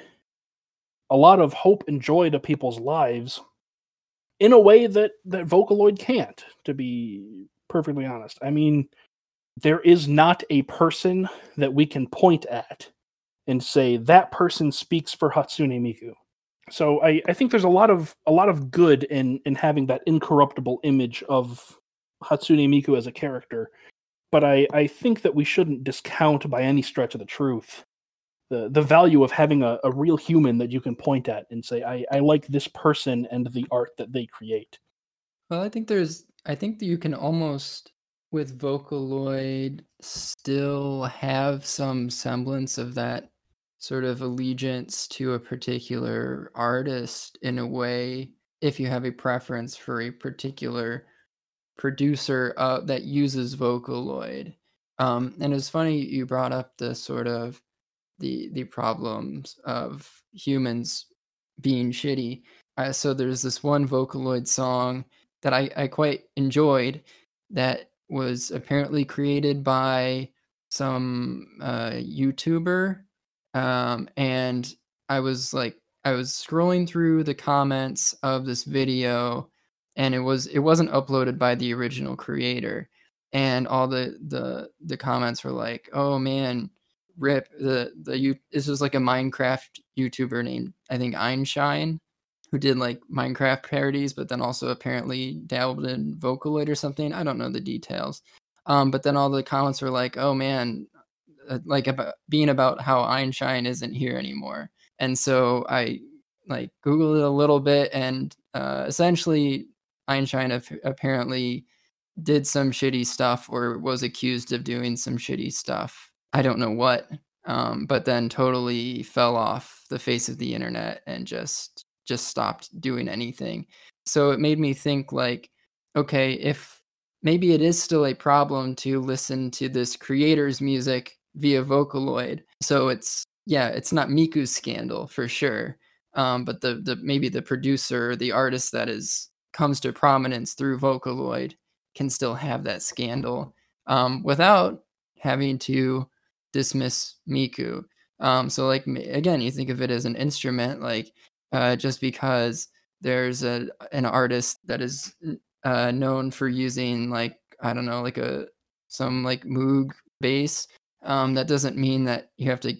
a lot of hope and joy to people's lives in a way that that Vocaloid can't to be perfectly honest. I mean there is not a person that we can point at and say that person speaks for Hatsune Miku. So I, I think there's a lot of a lot of good in in having that incorruptible image of Hatsune Miku as a character. But I, I think that we shouldn't discount by any stretch of the truth the the value of having a, a real human that you can point at and say, I, I like this person and the art that they create. Well, I think there's, I think that you can almost, with Vocaloid, still have some semblance of that sort of allegiance to a particular artist in a way, if you have a preference for a particular producer uh, that uses Vocaloid. Um, and it's funny you brought up the sort of the the problems of humans being shitty. Uh, so there's this one Vocaloid song that I, I quite enjoyed that was apparently created by some uh, YouTuber. Um, and I was like, I was scrolling through the comments of this video, and it was it wasn't uploaded by the original creator, and all the the the comments were like, "Oh man, rip the the you." This was like a Minecraft YouTuber named I think Einstein, who did like Minecraft parodies, but then also apparently dabbled in Vocaloid or something. I don't know the details. Um, but then all the comments were like, "Oh man, uh, like about being about how Einstein isn't here anymore." And so I like googled it a little bit, and uh, essentially Einstein ap- apparently did some shitty stuff or was accused of doing some shitty stuff. I don't know what, um, but then totally fell off the face of the internet and just just stopped doing anything. So it made me think like, okay, if maybe it is still a problem to listen to this creator's music via Vocaloid. So it's yeah, it's not Miku's scandal for sure. Um, but the the maybe the producer, the artist that is comes to prominence through Vocaloid can still have that scandal um, without having to dismiss Miku. Um, so like again, you think of it as an instrument, like uh, just because there's a an artist that is uh, known for using like I don't know, like a some like Moog bass. Um, that doesn't mean that you have to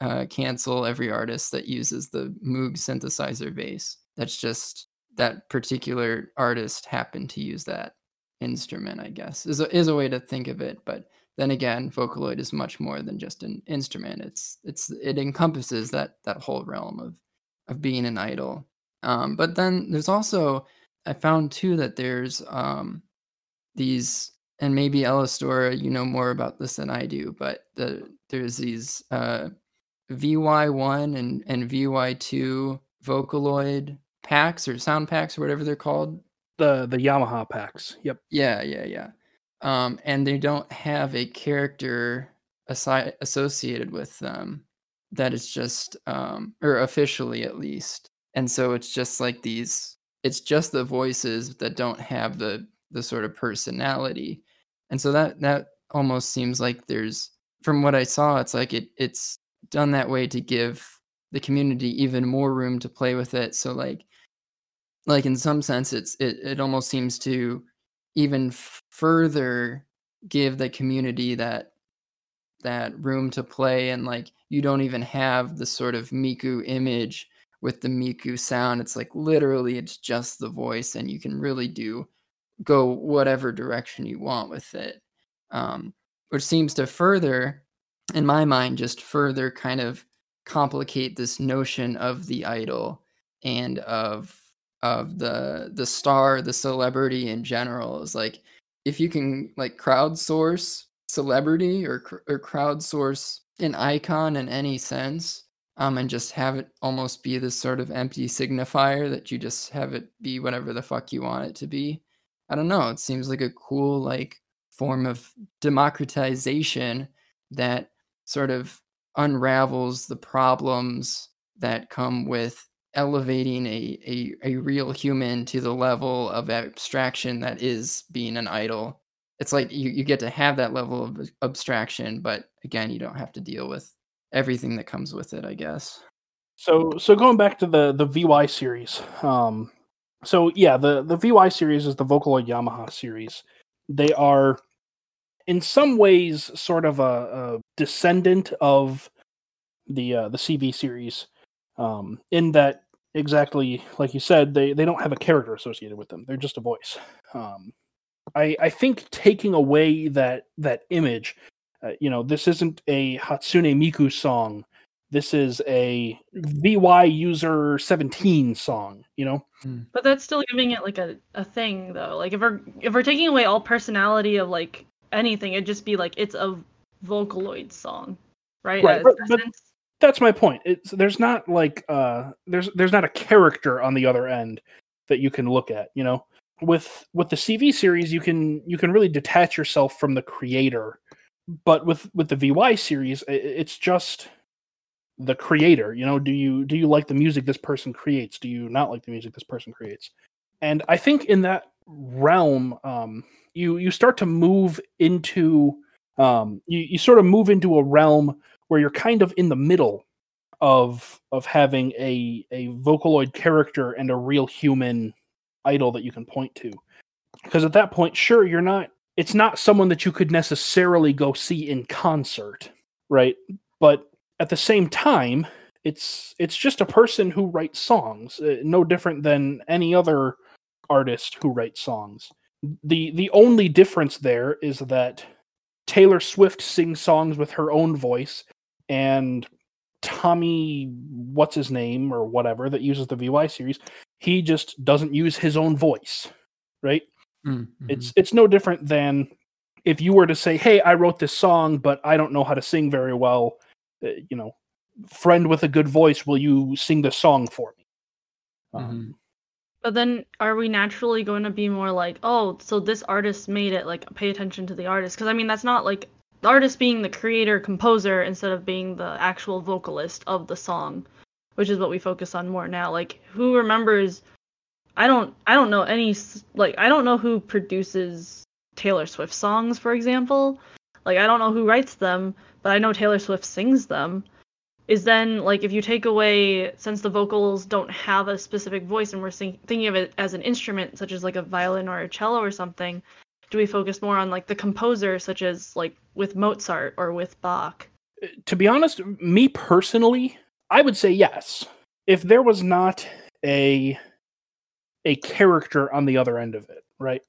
uh, cancel every artist that uses the Moog synthesizer bass. That's just that particular artist happened to use that instrument. I guess is a, is a way to think of it, but then again, Vocaloid is much more than just an instrument. It's it's it encompasses that that whole realm of of being an idol. Um, but then there's also I found too that there's um, these and maybe Elistora, you know more about this than I do, but the there's these uh, VY1 and and VY2 Vocaloid packs or sound packs or whatever they're called. The the Yamaha packs. Yep. Yeah, yeah, yeah um, and they don't have a character assi- associated with them that is just um, or officially at least. And so it's just like these it's just the voices that don't have the the sort of personality. And so that that almost seems like there's from what i saw it's like it it's done that way to give the community even more room to play with it. So like like in some sense it's it, it almost seems to even further give the community that that room to play and like you don't even have the sort of Miku image with the Miku sound. It's like literally it's just the voice and you can really do go whatever direction you want with it. Um, which seems to further, in my mind, just further kind of complicate this notion of the idol and of of the the star, the celebrity in general is like if you can like crowdsource celebrity or or crowdsource an icon in any sense um and just have it almost be this sort of empty signifier that you just have it be whatever the fuck you want it to be i don't know it seems like a cool like form of democratization that sort of unravels the problems that come with elevating a, a, a real human to the level of abstraction that is being an idol. It's like you, you get to have that level of abstraction, but again, you don't have to deal with everything that comes with it, I guess. So so going back to the the VY series. Um so yeah, the the VY series is the Vocaloid Yamaha series. They are in some ways sort of a, a descendant of the uh, the CV series um, in that exactly like you said, they they don't have a character associated with them. They're just a voice. Um, I I think taking away that that image, uh, you know, this isn't a Hatsune Miku song. This is a VY user 17 song, you know? Hmm. But that's still giving it like a, a thing though. Like if we're if we're taking away all personality of like anything, it'd just be like it's a Vocaloid song. Right? right but, but, that's my point. It's there's not like uh there's there's not a character on the other end that you can look at, you know. With with the CV series you can you can really detach yourself from the creator. But with with the VY series it's just the creator, you know, do you do you like the music this person creates? Do you not like the music this person creates? And I think in that realm um you you start to move into um you, you sort of move into a realm where you're kind of in the middle of of having a a vocaloid character and a real human idol that you can point to. Because at that point sure you're not it's not someone that you could necessarily go see in concert right? But at the same time it's it's just a person who writes songs uh, no different than any other artist who writes songs. The the only difference there is that Taylor Swift sings songs with her own voice and Tommy, what's his name or whatever that uses the VY series, he just doesn't use his own voice, right? Mm-hmm. It's it's no different than if you were to say, "Hey, I wrote this song, but I don't know how to sing very well." Uh, you know, friend with a good voice, will you sing the song for me? Mm-hmm. Um, but then, are we naturally going to be more like, "Oh, so this artist made it"? Like, pay attention to the artist, because I mean, that's not like the artist being the creator composer instead of being the actual vocalist of the song, which is what we focus on more now. Like who remembers? I don't I don't know any like I don't know who produces Taylor Swift songs, for example. Like I don't know who writes them, but I know Taylor Swift sings them. Is then like if you take away since the vocals don't have a specific voice and we're sing- thinking of it as an instrument such as like a violin or a cello or something, do we focus more on like the composer such as like with Mozart or with Bach? Uh, to be honest, me personally, I would say yes. If there was not a a character on the other end of it, right?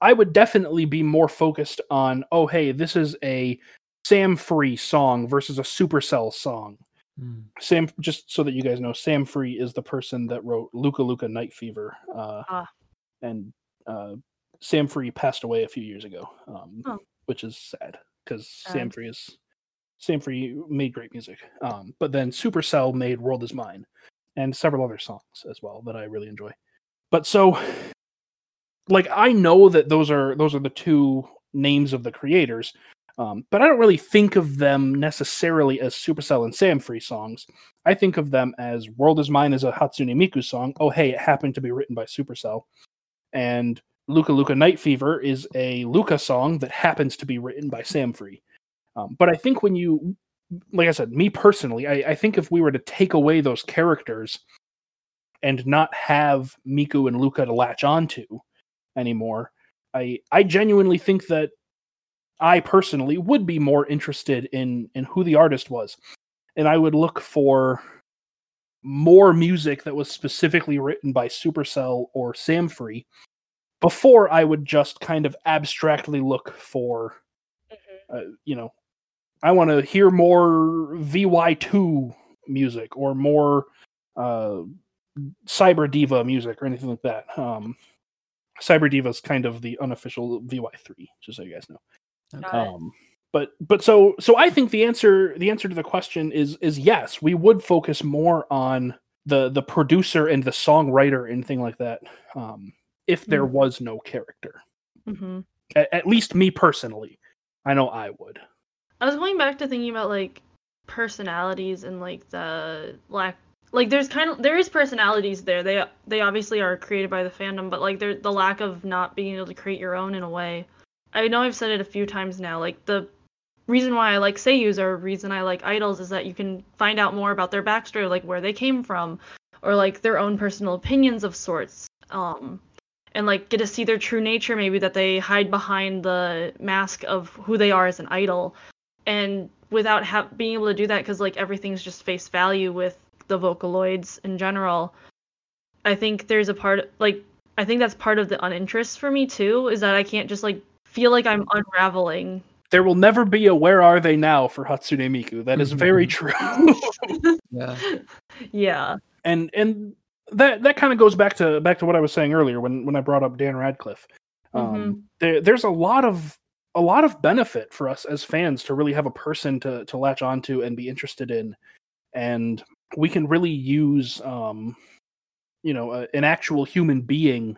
I would definitely be more focused on, oh hey, this is a Samfree song versus a Supercell song. Mm. Sam, just so that you guys know, Samfree is the person that wrote Luka Luka Night Fever, uh, Ah. and uh, Samfree passed away a few years ago, um, Oh. which is sad because Samfree is Samfree made great music. Um, but then Supercell made World Is Mine and several other songs as well that I really enjoy. But so, like, I know that those are those are the two names of the creators, um, but I don't really think of them necessarily as Supercell and Samfree songs. I think of them as World Is Mine is a Hatsune Miku song. Oh, hey, it happened to be written by Supercell. And Luka Luka Night Fever is a Luka song that happens to be written by Samfree. Um, but I think when you, like I said, me personally, I, I think if we were to take away those characters and not have Miku and Luka to latch onto anymore, I I genuinely think that I personally would be more interested in in who the artist was, and I would look for more music that was specifically written by Supercell or Samfree before I would just kind of abstractly look for, uh, you know, I want to hear more VY2 music or more uh, Cyber Diva music or anything like that. Um, Cyber Diva is kind of the unofficial VY3, just so you guys know. Okay. Um, but but so so I think the answer the answer to the question is is yes. We would focus more on the the producer and the songwriter and thing like that. Um, if there Mhm. was no character, hmm at, at least me personally, I know I would. I was going back to thinking about like personalities and like the lack like there's kind of there is personalities there. They they obviously are created by the fandom, but like there the lack of not being able to create your own in a way. I know I've said it a few times now. Like the reason why I like Seiyus or reason I like idols is that you can find out more about their backstory, like where they came from, or like their own personal opinions of sorts. Um, and like get to see their true nature, maybe that they hide behind the mask of who they are as an idol, and without ha- being able to do that, because like everything's just face value with the Vocaloids in general. I think there's a part like I think that's part of the uninterest for me too, is that I can't just like feel like I'm unraveling There will never be a where are they now for Hatsune Miku. That is very true. Yeah. yeah. and and that that kind of goes back to back to what I was saying earlier when when I brought up Dan Radcliffe. Um, there, there's a lot of a lot of benefit for us as fans to really have a person to to latch onto and be interested in, and we can really use um, you know a, an actual human being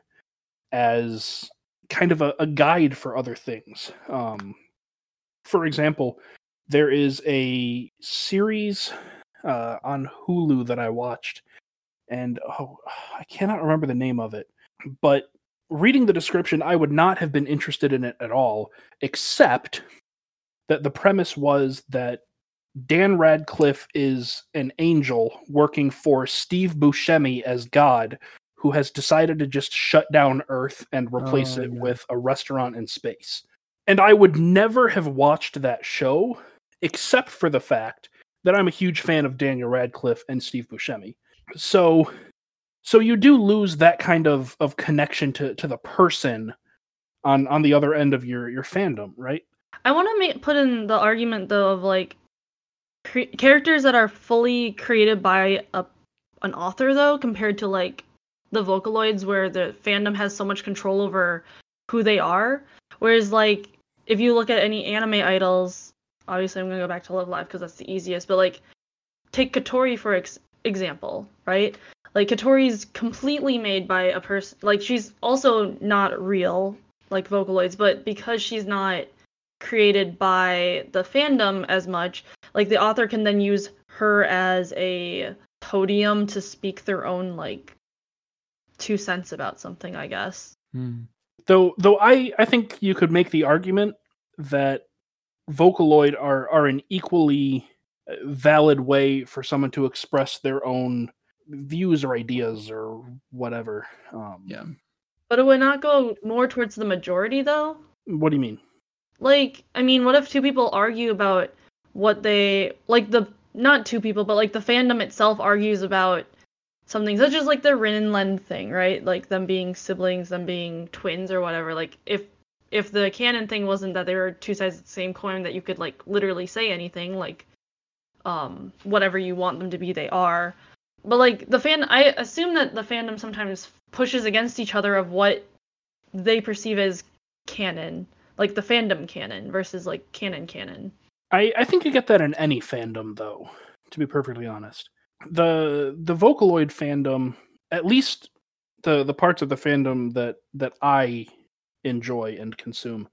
as kind of a, a guide for other things. Um, for example, there is a series uh, on Hulu that I watched, and oh, I cannot remember the name of it. But reading the description, I would not have been interested in it at all, except that the premise was that Dan Radcliffe is an angel working for Steve Buscemi as God, who has decided to just shut down Earth and replace Oh, it yeah. with a restaurant in space. And I would never have watched that show except for the fact that I'm a huge fan of Daniel Radcliffe and Steve Buscemi. So so you do lose that kind of of connection to to the person on on the other end of your your fandom, right? I want to put in the argument though of like cre- characters that are fully created by a an author though compared to like the Vocaloids where the fandom has so much control over who they are. Whereas like if you look at any anime idols, obviously I'm gonna go back to Love Live because that's the easiest. But like take Kotori for ex- example, right? Like Kotori's completely made by a person. Like she's also not real like Vocaloids, but because she's not created by the fandom as much. Like the author can then use her as a podium to speak their own like two cents about something, I guess. Hmm. Though though I I think you could make the argument that Vocaloid are are an equally uh, valid way for someone to express their own views or ideas or whatever. Um, Yeah. But it would not go more towards the majority though. What do you mean? Like, I mean, what if two people argue about what they like the not two people, but like the fandom itself argues about something such as like the Rin and Len thing, right? Like them being siblings, them being twins or whatever. Like if if the canon thing wasn't that they were two sides of the same coin that you could like literally say anything, like um whatever you want them to be, they are. But like the fan I assume that the fandom sometimes pushes against each other of what they perceive as canon, like the fandom canon versus like canon canon. I, I think you get that in any fandom though, to be perfectly honest. The the Vocaloid fandom, at least the the parts of the fandom that that I enjoy and consume,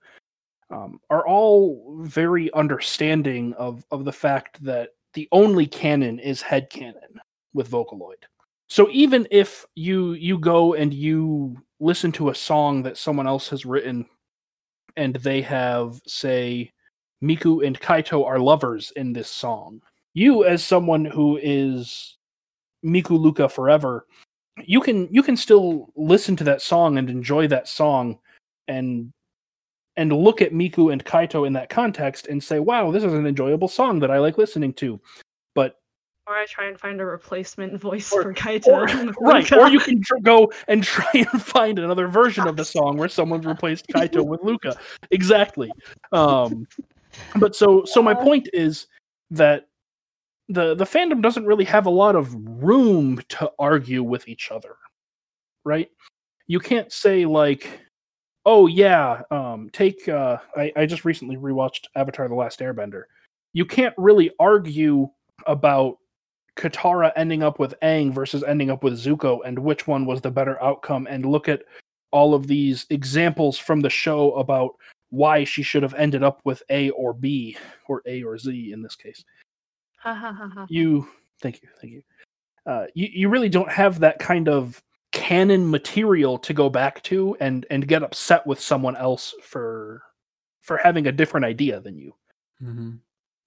um, are all very understanding of of the fact that the only canon is head canon with Vocaloid. So even if you you go and you listen to a song that someone else has written and they have say Miku and Kaito are lovers in this song. You as someone who is Miku Luka forever, you can you can still listen to that song and enjoy that song and and look at Miku and Kaito in that context and say, "Wow, this is an enjoyable song that I like listening to." Or I try and find a replacement voice Or- for Kaito. or, right, or you can tr- go and try and find another version of the song where someone's replaced Kaito with Luka. Exactly. Um, but so so my point is that the the fandom doesn't really have a lot of room to argue with each other, right? You can't say like, "Oh yeah, um, take." Uh, I I just recently rewatched Avatar: The Last Airbender. You can't really argue about Katara ending up with Aang versus ending up with Zuko and which one was the better outcome and look at all of these examples from the show about why she should have ended up with A or B or A or Z in this case. Ha, ha, ha, ha. You thank you, thank you. Uh, you you really don't have that kind of canon material to go back to and and get upset with someone else for for having a different idea than you. hmm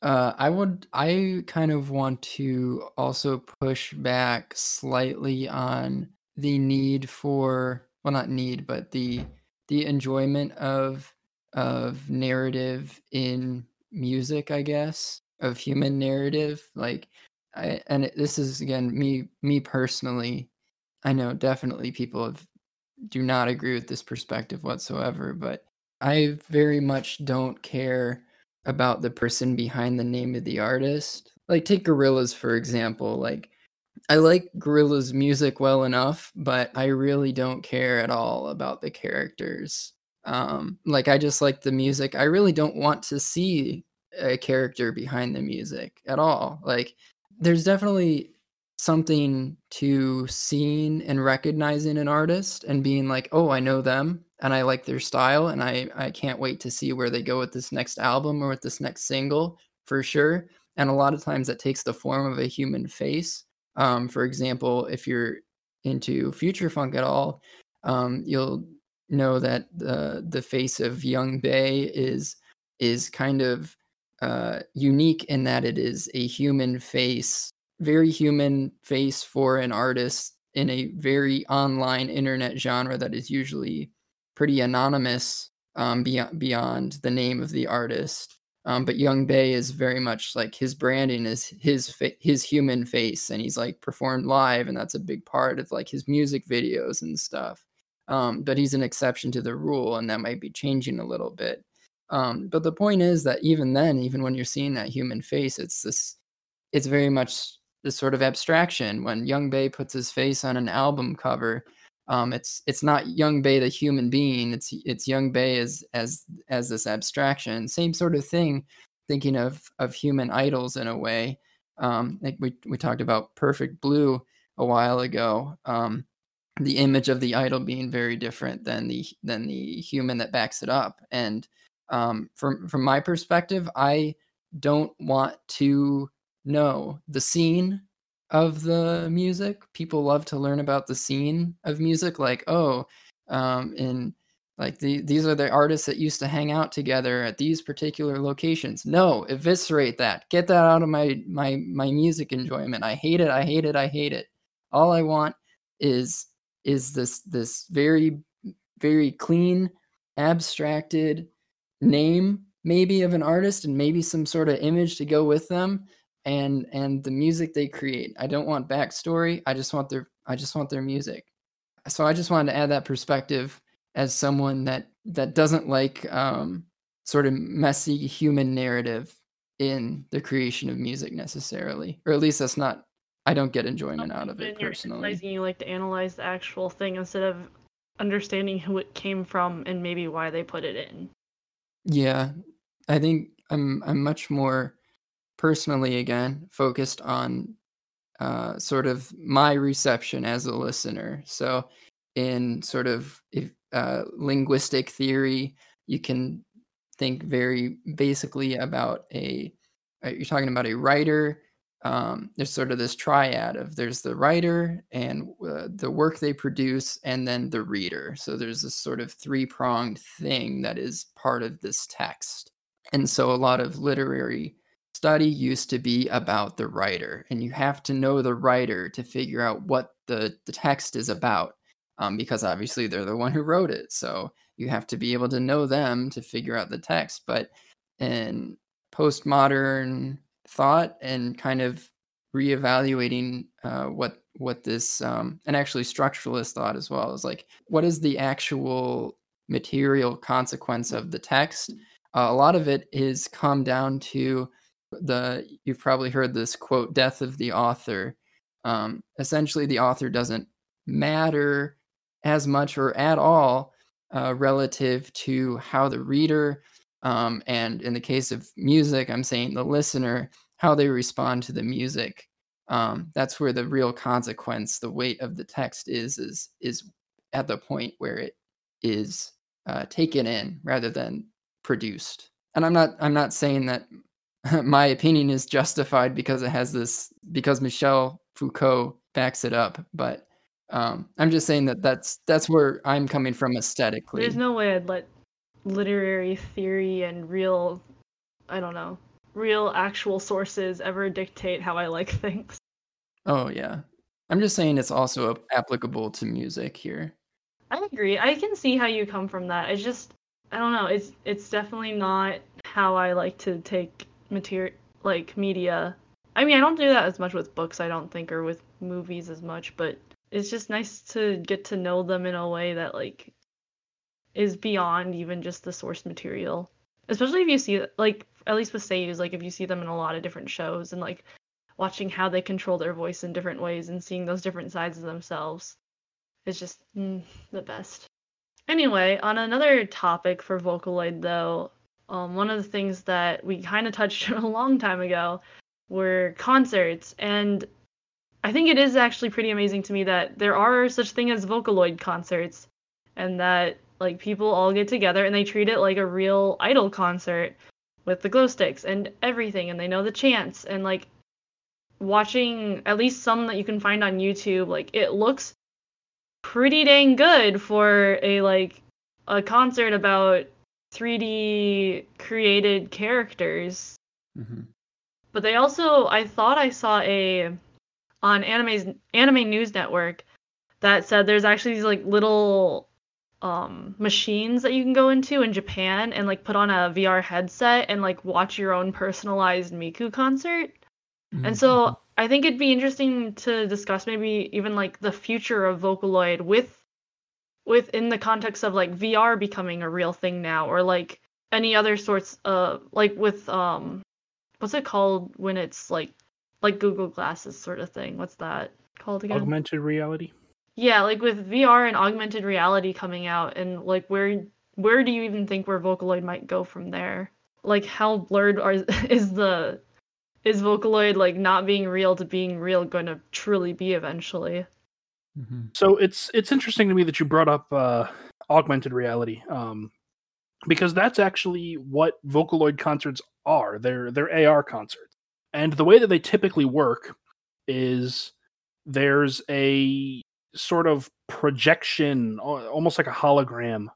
Uh, I would. I kind of want to also push back slightly on the need for well, not need, but the the enjoyment of of narrative in music. I guess of human narrative. Like, I and it, this is again me me personally. I know definitely people have, do not agree with this perspective whatsoever, but I very much don't care about the person behind the name of the artist. Like take Gorillaz for example. Like I like Gorillaz music well enough, but I really don't care at all about the characters. Um like I just like the music. I really don't want to see a character behind the music at all. Like there's definitely something to seeing and recognizing an artist and being like, "Oh, I know them and I like their style and I I can't wait to see where they go with this next album or with this next single for sure." And a lot of times that takes the form of a human face. Um, for example, if you're into future funk at all, um, you'll know that the the face of Yung Bae is is kind of uh, unique in that it is a human face, very human face for an artist in a very online internet genre that is usually pretty anonymous um, beyond beyond the name of the artist. Um, but Yung Bae is very much like his branding is his fa- his human face, and he's like performed live, and that's a big part of like his music videos and stuff. Um, but he's an exception to the rule, and that might be changing a little bit. Um, but the point is that even then, even when you're seeing that human face, it's this, it's very much this sort of abstraction. When Yung Bae puts his face on an album cover, um, it's it's not Yung Bae the human being. It's it's Yung Bae as as as this abstraction. Same sort of thing. Thinking of of human idols in a way. Um, like we we talked about Perfect Blue a while ago. Um, the image of the idol being very different than the than the human that backs it up and um, from from my perspective, I don't want to know the scene of the music. People love to learn about the scene of music, like oh, um, in like the, these are the artists that used to hang out together at these particular locations. No, eviscerate that. Get that out of my my my music enjoyment. I hate it. I hate it. I hate it. All I want is is this this very very clean abstracted name maybe of an artist and maybe some sort of image to go with them and and the music they create. I don't want backstory. I just want their i just want their music. So i just wanted to add that perspective as someone that that doesn't like um sort of messy human narrative in the creation of music necessarily or at least that's not i don't get enjoyment out of it personally. you like to analyze the actual thing instead of understanding who it came from and maybe why they put it in. Yeah, I think I'm I'm much more personally again focused on uh, sort of my reception as a listener. So, in sort of if, uh, linguistic theory, you can think very basically about a. uh, You're talking about a writer. Um, there's sort of this triad of there's the writer and uh, the work they produce, and then the reader. So there's this sort of three pronged thing that is part of this text. And so a lot of literary study used to be about the writer, and you have to know the writer to figure out what the, the text is about, um, because obviously they're the one who wrote it. So you have to be able to know them to figure out the text. But in postmodern thought and kind of reevaluating uh, what what this um, and actually structuralist thought as well is like what is the actual material consequence of the text uh, a lot of it is come down to the you've probably heard this quote death of the author. Um, essentially the author doesn't matter as much or at all uh, relative to how the reader um, and in the case of music i'm saying the listener how they respond to the music. Um, that's where the real consequence the weight of the text is is is at the point where it is uh, taken in rather than produced. And i'm not i'm not saying that my opinion is justified because it has this because michel foucault backs it up but um, i'm just saying that that's that's where i'm coming from aesthetically There's no way I'd let literary theory and real, I don't know, real actual sources ever dictate how I like things. oh yeah i'm just saying it's also applicable to music here I agree. I can see how you come from that. It's just I don't know. It's it's definitely not how I like to take material like media. I mean, I don't do that as much with books, I don't think, or with movies as much, but it's just nice to get to know them in a way that like is beyond even just the source material. Especially if you see like at least with Seiyus, like if you see them in a lot of different shows and like watching how they control their voice in different ways and seeing those different sides of themselves is just mm, the best. Anyway, on another topic for Vocaloid though, um, one of the things that we kind of touched on a long time ago were concerts, and I think it is actually pretty amazing to me that there are such thing as Vocaloid concerts, and that like people all get together and they treat it like a real idol concert with the glow sticks and everything, and they know the chants and like watching at least some that you can find on YouTube, like it looks pretty dang good for a like a concert about 3D created characters. hmm But they also I thought I saw a on anime's anime news network that said there's actually these like little um machines that you can go into in Japan and like put on a VR headset and like watch your own personalized Miku concert. And so I think it'd be interesting to discuss maybe even like the future of Vocaloid with within the context of like VR becoming a real thing now or like any other sorts of like with um what's it called when it's like like Google Glasses sort of thing. What's that called again? Augmented reality. Yeah, like with VR and augmented reality coming out and like where where do you even think where Vocaloid might go from there? Like how blurred are is the is Vocaloid like not being real to being real going to truly be eventually? Hmm So it's it's interesting to me that you brought up uh, augmented reality. Um, because that's actually what Vocaloid concerts are. They're they're AR concerts. And the way that they typically work is there's a sort of projection almost like a hologram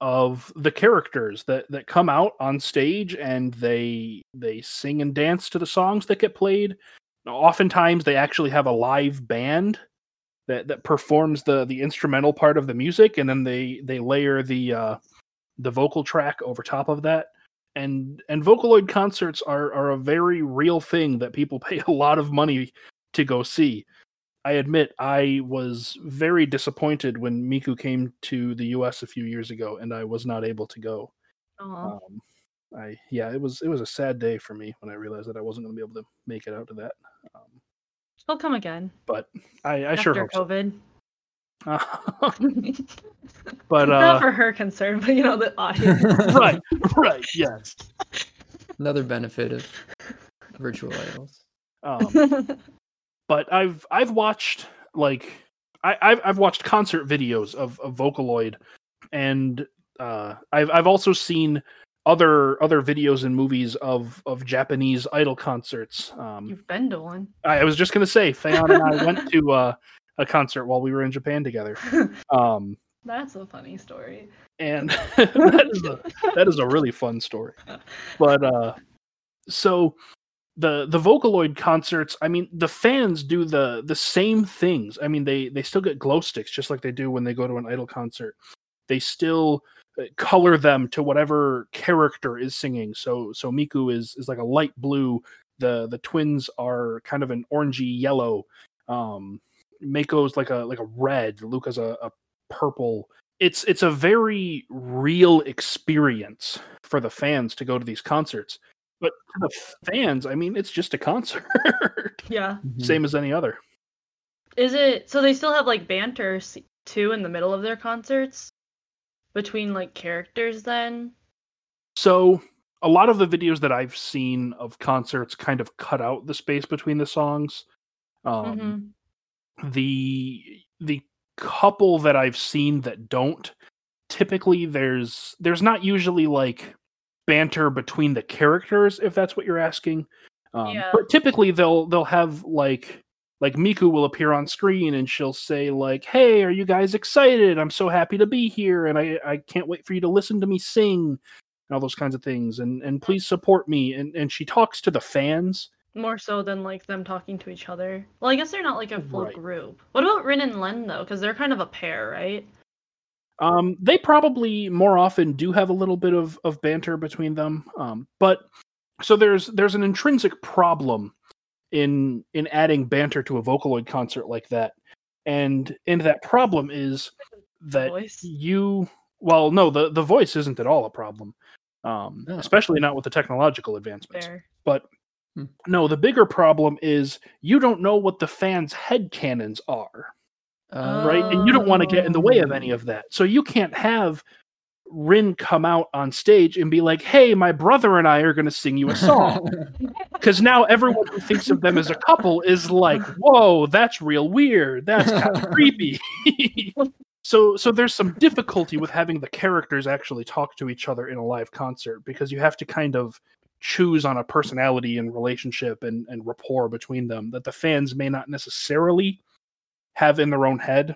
of the characters that that come out on stage and they they sing and dance to the songs that get played oftentimes they actually have a live band that that performs the the instrumental part of the music and then they they layer the uh the vocal track over top of that. And and vocaloid concerts are are a very real thing that people pay a lot of money to go see. I admit i was very disappointed when miku came to the us a few years ago and i was not able to go. Um i yeah it was it was a sad day for me when i realized that i wasn't going to be able to make it out to that. Um, He'll come again. but i i sure after hope COVID. so. but Not uh for her concern, but you know the audience. right right yes Another benefit of virtual idols. um but I've I've watched like I, I've I've watched concert videos of, of Vocaloid, and uh, I've I've also seen other other videos and movies of of Japanese idol concerts. Um, You've been to one. I, I was just gonna say, Fayon and I went to uh, a concert while we were in Japan together, um, That's a funny story. and that is a that is a really fun story. But uh, so the the Vocaloid concerts, I mean, the fans do the the same things. I mean, they they still get glow sticks just like they do when they go to an idol concert. They still uh, color them to whatever character is singing. So so Miku is is like a light blue. The the twins are kind of an orangey yellow. Um, Meiko's like a like a red. Luka's a, a purple. It's it's a very real experience for the fans to go to these concerts. But to the fans, I mean, it's just a concert, Yeah. Mhm. same as any other. Is it so they still have like banter too in the middle of their concerts between like characters then? So a lot of the videos that I've seen of concerts kind of cut out the space between the songs. Um, Mhm. The the couple that I've seen that don't, typically there's there's not usually like banter between the characters if that's what you're asking. Um, Yeah. But typically they'll they'll have like like Miku will appear on screen and she'll say like, "Hey, are you guys excited? I'm so happy to be here, and I I can't wait for you to listen to me sing." And all those kinds of things, and and please support me. And and she talks to the fans. More so than like them talking to each other. Well, I guess they're not like a full Right. group. What about Rin and Len though? Because they're kind of a pair, right? Um, they probably more often do have a little bit of of banter between them. Um, but so there's there's an intrinsic problem in in adding banter to a Vocaloid concert like that, and and that problem is that Voice. you well no the the voice isn't at all a problem, um, Oh. especially not with the technological advancements. Fair. But Hmm. no, the bigger problem is you don't know what the fans' head canons are Uh, right? And you don't want to get in the way of any of that. So you can't have Rin come out on stage and be like, "Hey, my brother and I are going to sing you a song," because now everyone who thinks of them as a couple is like, "Whoa, that's real weird. That's kind of creepy." so, so there's some difficulty with having the characters actually talk to each other in a live concert because you have to kind of choose on a personality and relationship and, and rapport between them that the fans may not necessarily have in their own head.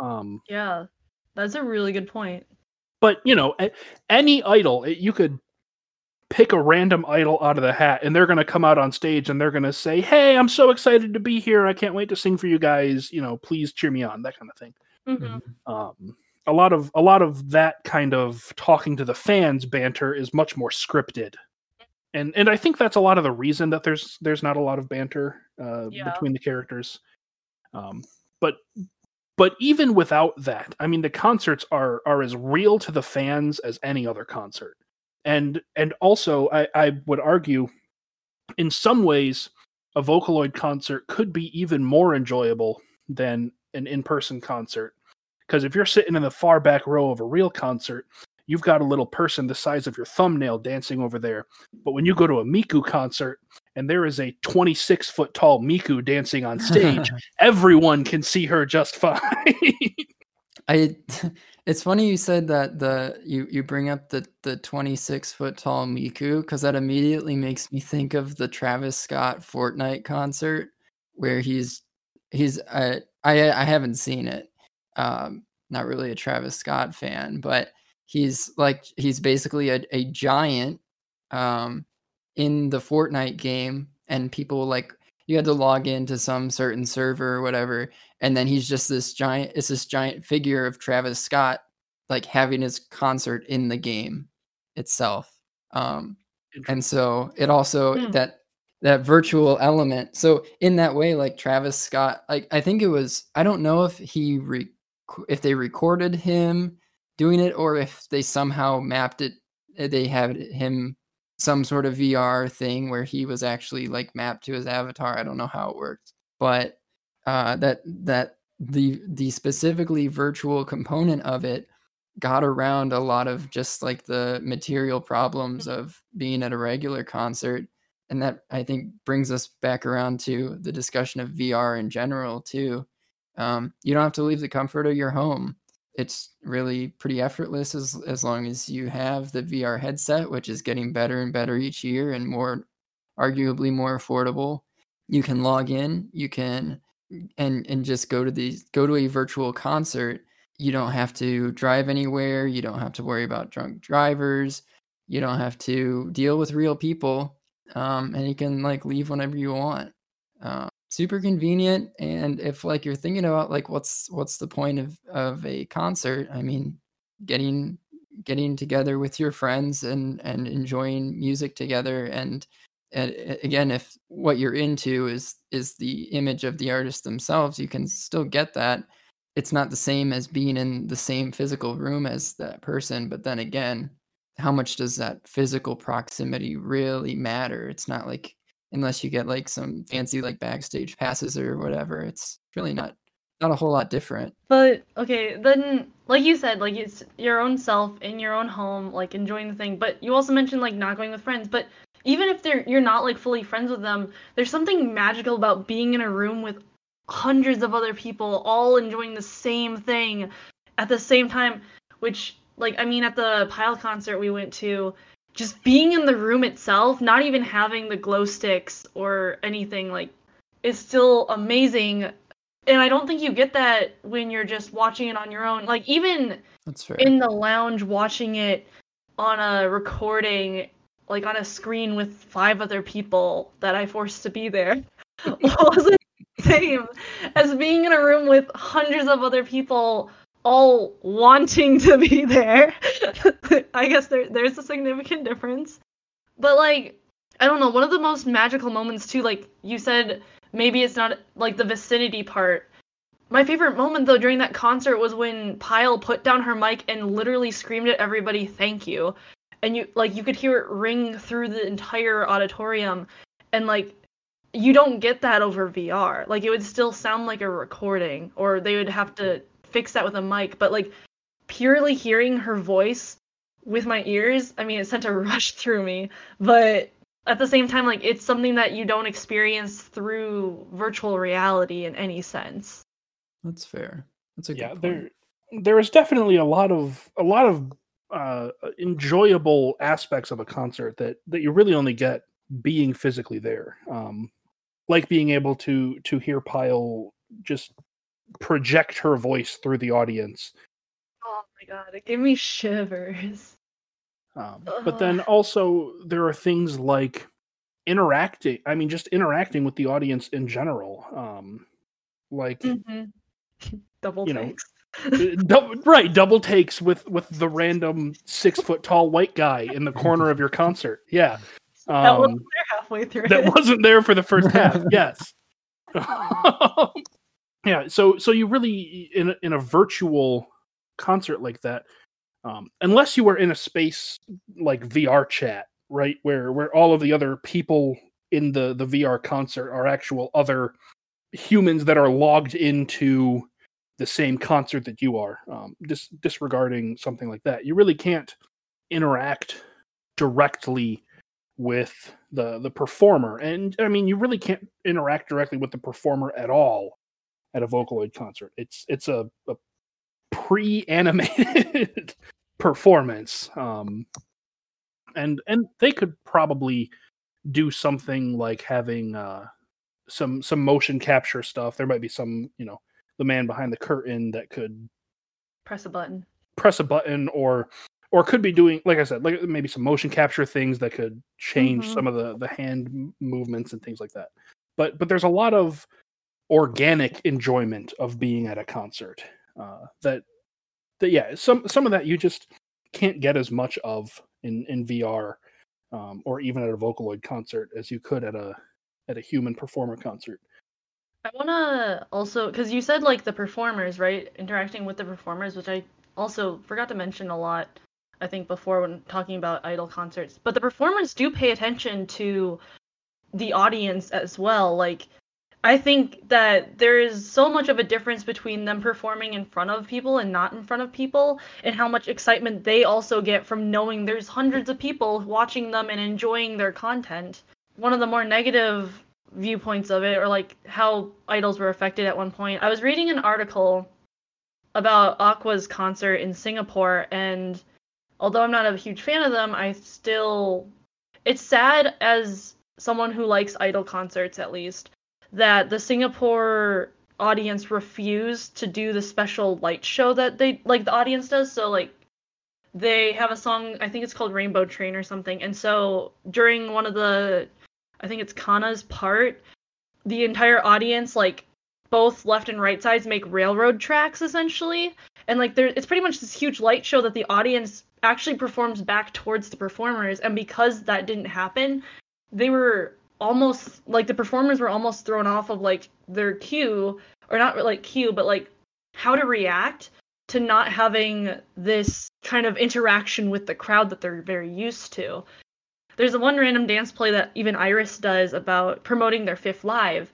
Um, Yeah. That's a really good point. But you know, any idol, you could pick a random idol out of the hat, and they're going to come out on stage and they're going to say, "Hey, I'm so excited to be here! I can't wait to sing for you guys! You know, please cheer me on!" That kind of thing. Mhm. Mhm. Um, a lot of a lot of that kind of talking to the fans banter is much more scripted. And and I think that's a lot of the reason that there's there's not a lot of banter uh, Yeah. between the characters. Um, but but even without that, I mean the concerts are are as real to the fans as any other concert. And and also I, I would argue in some ways a Vocaloid concert could be even more enjoyable than an in-person concert because if you're sitting in the far back row of a real concert you've got a little person the size of your thumbnail dancing over there but when you go to a miku concert and there is a 26 foot tall miku dancing on stage everyone can see her just fine I it's funny you said that the you you bring up the the 26 foot tall Miku because that immediately makes me think of the Travis Scott Fortnite concert where he's he's uh, I I haven't seen it. Um, not really a Travis Scott fan, but he's like he's basically a, a giant um in the Fortnite game and people like you had to log into some certain server or whatever and then he's just this giant it's this giant figure of Travis Scott like having his concert in the game itself um and so it also Hmm. that that virtual element so in that way like Travis Scott like I think it was I don't know if he re- if they recorded him doing it or if they somehow mapped it eh, they had him some sort of VR thing where he was actually like mapped to his avatar. I don't know how it worked, but uh, that that the the specifically virtual component of it got around a lot of just like the material problems of being at a regular concert and that i think brings us back around to the discussion of vr in general too um, you don't have to leave the comfort of your home it's really pretty effortless as, as long as you have the vr headset which is getting better and better each year and more arguably more affordable. You can log in you can and and just go to these go to a virtual concert. You don't have to drive anywhere you don't have to worry about drunk drivers you don't have to deal with real people um, and you can like leave whenever you want. Uh, super convenient and if like you're thinking about like what's what's the point of of a concert i mean getting getting together with your friends and and enjoying music together and and again if what you're into is is the image of the artist themselves you can still get that. It's not the same as being in the same physical room as that person but then again how much does that physical proximity really matter? It's not like unless you get like some fancy like backstage passes or whatever it's really not not a whole lot different But okay, then like you said, like it's your own self in your own home, like enjoying the thing. But you also mentioned like not going with friends. But even if they're you're not like fully friends with them, there's something magical about being in a room with hundreds of other people all enjoying the same thing at the same time. Which like I mean, at the Pile concert we went to, just being in the room itself, not even having the glow sticks or anything like, is still amazing and I don't think you get that when you're just watching it on your own. Like even in the lounge watching it on a recording, like on a screen with five other people that I forced to be there, wasn't the same as being in a room with hundreds of other people all wanting to be there. I guess there there's a significant difference. But like I don't know, one of the most magical moments too, like you said maybe it's not like the vicinity part. My favorite moment though during that concert was when Pile put down her mic and literally screamed at everybody, "Thank you." And you like you could hear it ring through the entire auditorium and like you don't get that over VR. Like it would still sound like a recording or they would have to fix that with a mic, but like purely hearing her voice with my ears, I mean it sent a rush through me, but at the same time like it's something that you don't experience through virtual reality in any sense that's fair that's a yeah, good point. there there is definitely a lot of a lot of uh, enjoyable aspects of a concert that that you really only get being physically there. Um, like being able to to hear Pile just project her voice through the audience. oh my god it gave me shivers Um, but then also there are things like interacting. I mean, just interacting with the audience in general. Um, like double You know, takes Uh, dou- right double takes with with the random six foot tall white guy in the corner of your concert yeah that um, wasn't there halfway through that it. wasn't there for the first half yes yeah so so you really in a, in a virtual concert like that um, unless you were in a space like vr chat right where where all of the other people in the the vr concert are actual other humans that are logged into the same concert that you are um, dis- disregarding something like that. You really can't interact directly with the the performer and i mean you really can't interact directly with the performer at all at a vocaloid concert it's it's a, a pre-animated performance. Um, and and they could probably do something like having uh, some some motion capture stuff. There might be some, you know, the man behind the curtain that could Press a button. press a button or or could be doing like i said like maybe some motion capture things that could change Mhm. some of the the hand movements and things like that but but there's a lot of organic enjoyment of being at a concert uh that that yeah some some of that you just can't get as much of in in vr um or even at a vocaloid concert as you could at a at a human performer concert I want to also, because you said like the performers, right? Interacting with the performers, which I also forgot to mention a lot, I think, before when talking about idol concerts. But the performers do pay attention to the audience as well. Like, I think that there is so much of a difference between them performing in front of people and not in front of people, and how much excitement they also get from knowing there's hundreds of people watching them and enjoying their content. One of the more negative viewpoints of it or like how idols were affected at one point. I was reading an article about Aqours concert in Singapore and although I'm not a huge fan of them, I still it's sad as someone who likes idol concerts at least that the Singapore audience refused to do the special light show that they like the audience does so like they have a song I think it's called Rainbow Train or something and so during one of the I think it's Kana's part, the entire audience, like both left and right sides, make railroad tracks essentially. And like there it's pretty much this huge light show that the audience actually performs back towards the performers. And because that didn't happen, they were almost like the performers were almost thrown off of like their cue, or not like cue, but like how to react to not having this kind of interaction with the crowd that they're very used to there's a one random dance play that even Iris does about promoting their fifth live.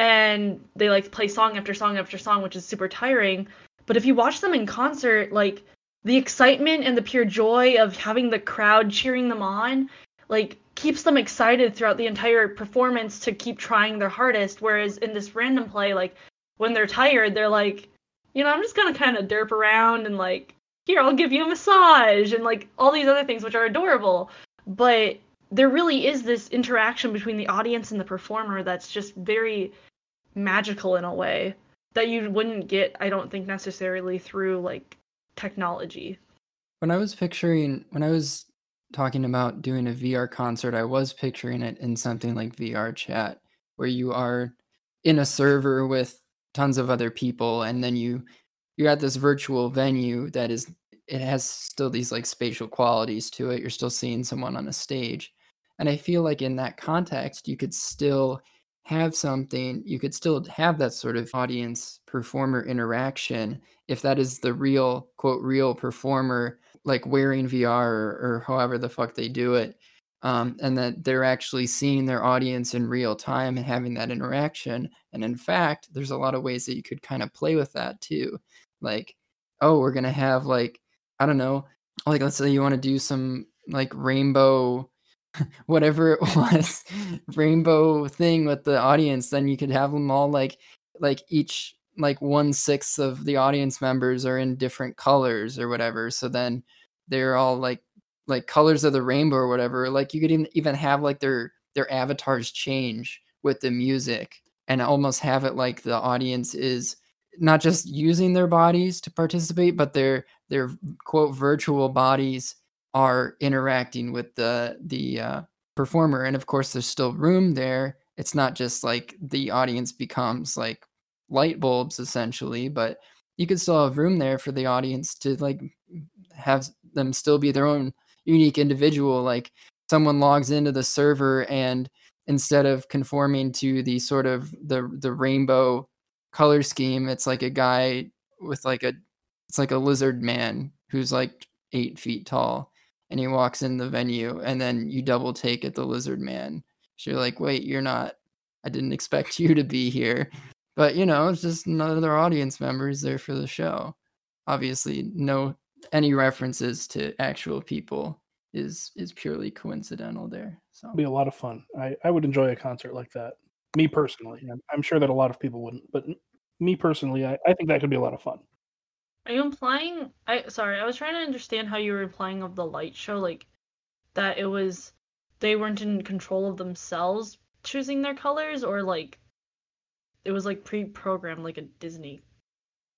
And they like play song after song after song, which is super tiring. But if you watch them in concert, like the excitement and the pure joy of having the crowd cheering them on, like keeps them excited throughout the entire performance to keep trying their hardest. Whereas in this random play, like when they're tired, they're like, you know, I'm just gonna kind of derp around and like, here, I'll give you a massage and like all these other things, which are adorable. But there really is this interaction between the audience and the performer that's just very magical in a way that you wouldn't get i don't think necessarily through like technology When I was picturing, when I was talking about doing a VR concert, I was picturing it in something like VR chat, where you are in a server with tons of other people, and then you you're at this virtual venue that is it has still these like spatial qualities to it. You're still seeing someone on a stage, and I feel like in that context, you could still have something. You could still have that sort of audience performer interaction if that is the real quote real performer like wearing VR or, or however the fuck they do it, um, and that they're actually seeing their audience in real time and having that interaction. And in fact, there's a lot of ways that you could kind of play with that too. Like, oh, we're gonna have like I don't know, like let's say you want to do some like rainbow whatever it was rainbow thing with the audience then you could have them all like like each like one sixth of the audience members are in different colors or whatever so then they're all like like colors of the rainbow or whatever like you could even even have like their their avatars change with the music and almost have it like the audience is not just using their bodies to participate but their their quote virtual bodies are interacting with the the uh, performer. And of course there's still room there. It's not just like the audience becomes like light bulbs essentially but you could still have room there for the audience to like have them still be their own unique individual like someone logs into the server and instead of conforming to the sort of the the rainbow color scheme it's like a guy with like a it's like a lizard man who's like eight feet tall and he walks in the venue and then you double take at the lizard man. So you're like wait you're not i didn't expect you to be here. But you know it's just another audience members there for the show. Obviously no any references to actual people is is purely coincidental there so be a lot of fun i i would enjoy a concert like that me personally I'm- i'm sure that a lot of people wouldn't but me personally i, I think that could be a lot of fun Are you implying? I sorry, I was trying to understand how you were implying of the light show, like that it was they weren't in control of themselves choosing their colors, or like it was like pre-programmed like a Disney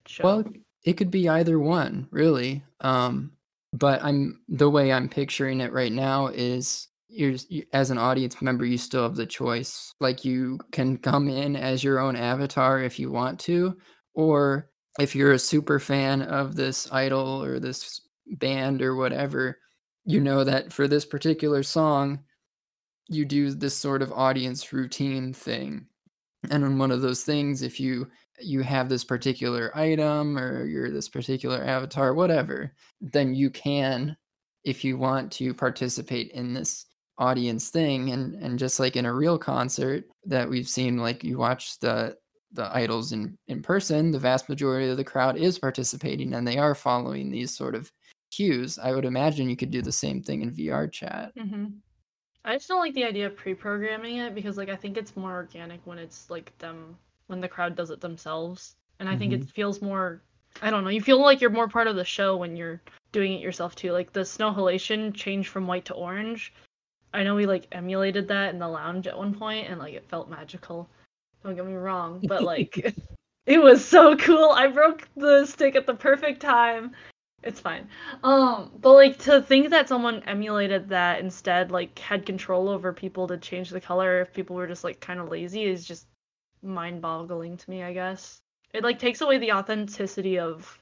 show. Well, it could be either one, really. Um, but I'm the way I'm picturing it right now is you're as an audience member, you still have the choice. Like you can come in as your own avatar if you want to, or if you're a super fan of this idol or this band or whatever, you know that for this particular song, you do this sort of audience routine thing. And on one of those things, if you you have this particular item or you're this particular avatar, whatever, then you can, if you want to participate in this audience thing. And and just like in a real concert that we've seen, like you watch the the idols in in person, the vast majority of the crowd is participating and they are following these sort of cues. I would imagine you could do the same thing in VR chat. hmm I just don't like the idea of pre-programming it because like I think it's more organic when it's like them when the crowd does it themselves. And I think it feels more I don't know, you feel like you're more part of the show when you're doing it yourself too. Like the snow halation changed from white to orange. I know we like emulated that in the lounge at one point and like it felt magical. Don't get me wrong, but like it was so cool. I broke the stick at the perfect time. It's fine. Um, but like to think that someone emulated that instead, like had control over people to change the color if people were just like kind of lazy is just mind-boggling to me, I guess. It like takes away the authenticity of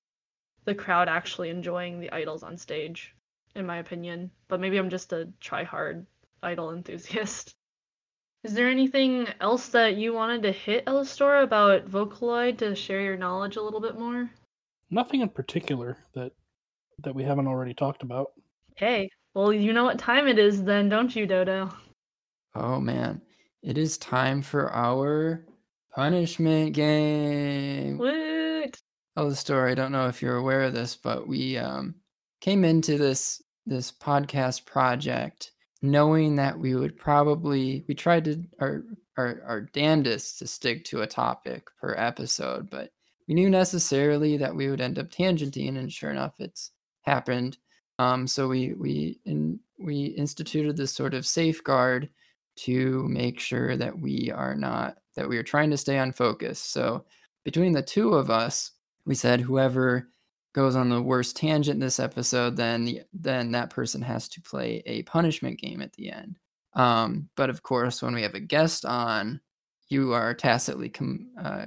the crowd actually enjoying the idols on stage, in my opinion. But maybe I'm just a try-hard idol enthusiast. Is there anything else that you wanted to hit, Elistora, about Vocaloid to share your knowledge a little bit more? Nothing in particular that that we haven't already talked about. Hey, well, you know what time it is then, don't you, Dodo? Oh man, it is time for our punishment game. Woot! tell the story. I don't know if you're aware of this, but we um, came into this this podcast project knowing that we would probably we tried to our our our damnedest to stick to a topic per episode, but we knew necessarily that we would end up tangenting, and sure enough, it's happened. Um, so we we in, we instituted this sort of safeguard to make sure that we are not that we are trying to stay on focus. So between the two of us, we said whoever goes on the worst tangent this episode, then the, then that person has to play a punishment game at the end. Um, but of course, when we have a guest on, you are tacitly com- uh,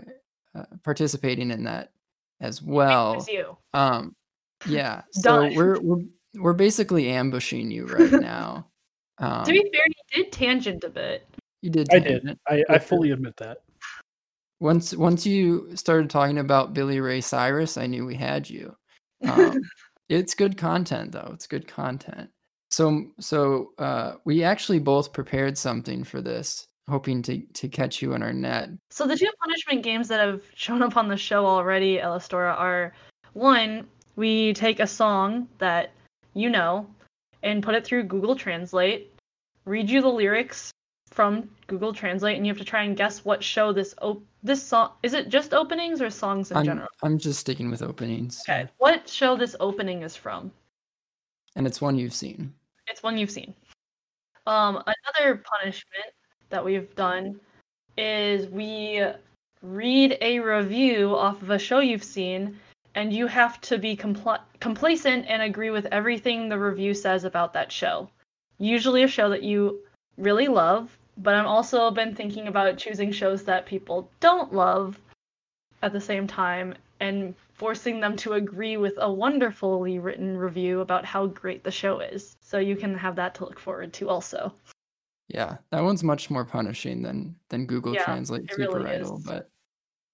uh, participating in that as well. You. Um, yeah. So we're we're we're basically ambushing you right now. Um, to be fair, you did tangent a bit. You did. I did. tangent. I, I fully admit that. Once once you started talking about Billy Ray Cyrus, I knew we had you. Um, it's good content though. It's good content. So so uh, we actually both prepared something for this, hoping to to catch you in our net. So the two punishment games that have shown up on the show already, Elistora, are one, we take a song that you know and put it through Google Translate, read you the lyrics from Google Translate, and you have to try and guess what show this op- this song is it just openings or songs in I'm general? I'm just sticking with openings. Okay. What show this opening is from? And it's one you've seen. It's one you've seen. Um, another punishment that we've done is we read a review off of a show you've seen, and you have to be compl- complacent and agree with everything the review says about that show. Usually, a show that you really love, but I'm also been thinking about choosing shows that people don't love at the same time and forcing them to agree with a wonderfully written review about how great the show is. So you can have that to look forward to also. Yeah, that one's much more punishing than than Google Yeah, Translate Super really Idol. is. But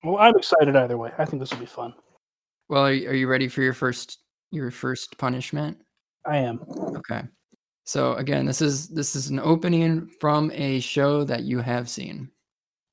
Well, I'm excited either way. I think this will be fun. well, are you, are you ready for your first your first punishment? I am. Okay. So again, this is this is an opening from a show that you have seen.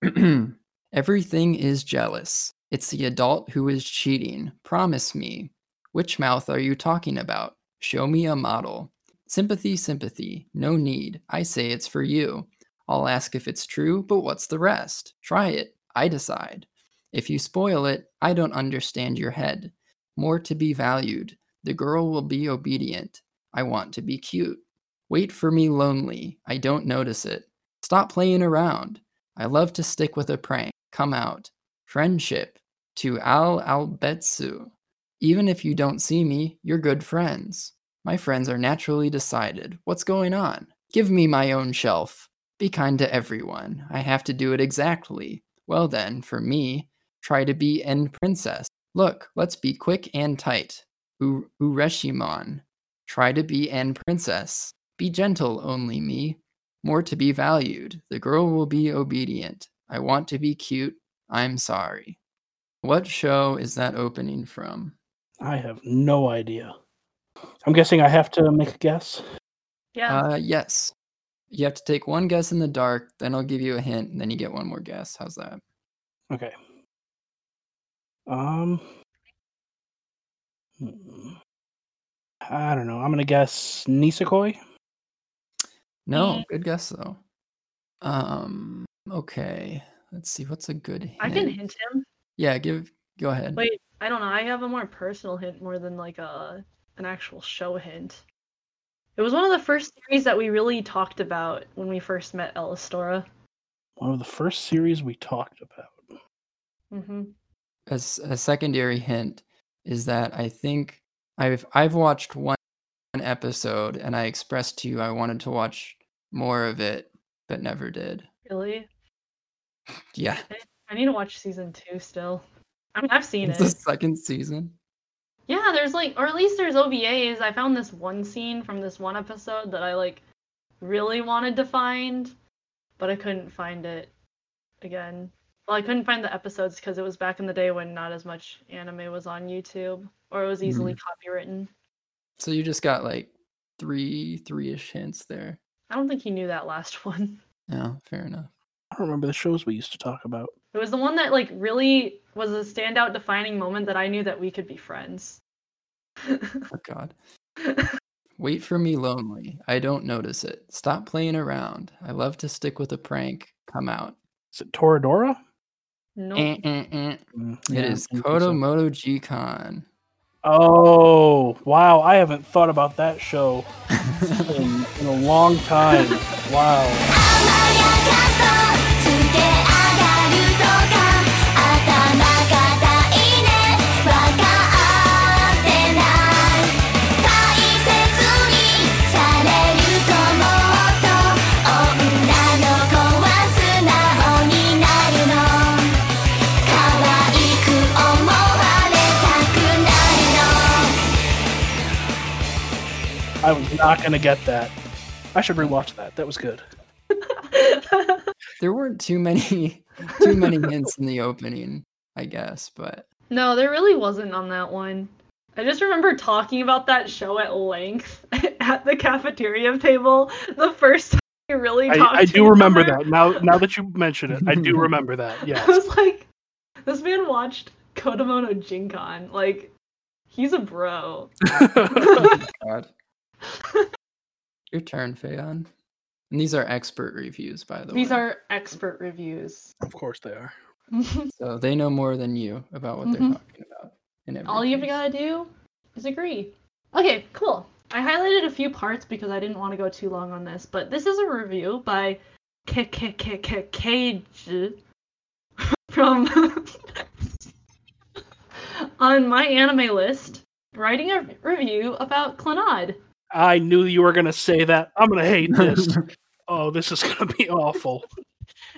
Everything is jealous. It's the adult who is cheating. Promise me. Which mouth are you talking about? Show me a model. Sympathy, sympathy. No need. I say it's for you. I'll ask if it's true, but what's the rest? Try it. I decide. If you spoil it, I don't understand your head. More to be valued. The girl will be obedient. I want to be cute. Wait for me lonely. I don't notice it. Stop playing around. I love to stick with a prank. Come out. Friendship. To Al Albetsu. Even if you don't see me, you're good friends. My friends are naturally decided. What's going on? Give me my own shelf. Be kind to everyone. I have to do it exactly. Well then, for me, try to be End Princess. Look, let's be quick and tight. U- Ureshimon. Try to be End Princess. Be gentle, only me. More to be valued. The girl will be obedient. I want to be cute. I'm sorry. What show is that opening from? I have no idea. I'm guessing I have to make a guess. Yeah. Uh, yes. You have to take one guess in the dark, then I'll give you a hint, and then you get one more guess. How's that? Okay. Um. hmm. I don't know. I'm gonna guess Nisekoi. No, Mm. good guess though. Um, okay. Let's see. What's a good hint? I can hint him. Yeah, give. Go ahead. Wait, I don't know. I have a more personal hint more than like a an actual show hint. It was one of the first series that we really talked about when we first met Elistora. One of the first series we talked about. Mm-hmm. A, s- a secondary hint is that I think I've I've watched one episode and I expressed to you I wanted to watch more of it, but never did. Really? Yeah, I need to watch season two still. I mean, I've seen it. it's the second season. Yeah, there's like, or at least there's OVAs. I found this one scene from this one episode that I like really wanted to find, but I couldn't find it again. Well, I couldn't find the episodes because it was back in the day when not as much anime was on YouTube, or it was easily mm-hmm. copywritten. So you just got like three three-ish hints there. I don't think he knew that last one. Yeah, fair enough. I don't remember the shows we used to talk about. It was the one that like really was a standout defining moment that I knew that we could be friends. Oh God. Wait for me lonely. I don't notice it. Stop playing around. I love to stick with a prank. Come out. Is it Toradora? no. Eh, eh, eh. Mm, It yeah, is I think so. Oh wow! I haven't thought about that show in, in a long time. Wow. I was not gonna get that. I should rewatch that. That was good. There weren't too many too many hints in the opening, I guess, but No, there really wasn't on that one. I just remember talking about that show at length at the cafeteria table the first time we really I, talked I to do each remember other. that. Now, now that you mention it, I do remember that. I Yes. was like, this man watched Kodomo no Jikan. Like, he's a bro. Oh God. Your turn, Fayon. And these are expert reviews, by the These way. These are expert reviews. of course they are. So they know more than you about what Mhm. they're talking about. In every All you've got to do is agree. Okay, cool. I highlighted a few parts because I didn't want to go too long on this, but this is a review by K K K K Cage from on MyAnimeList, writing a review about Clannad. I knew you were gonna say that. I'm gonna hate this. oh, this is gonna be awful.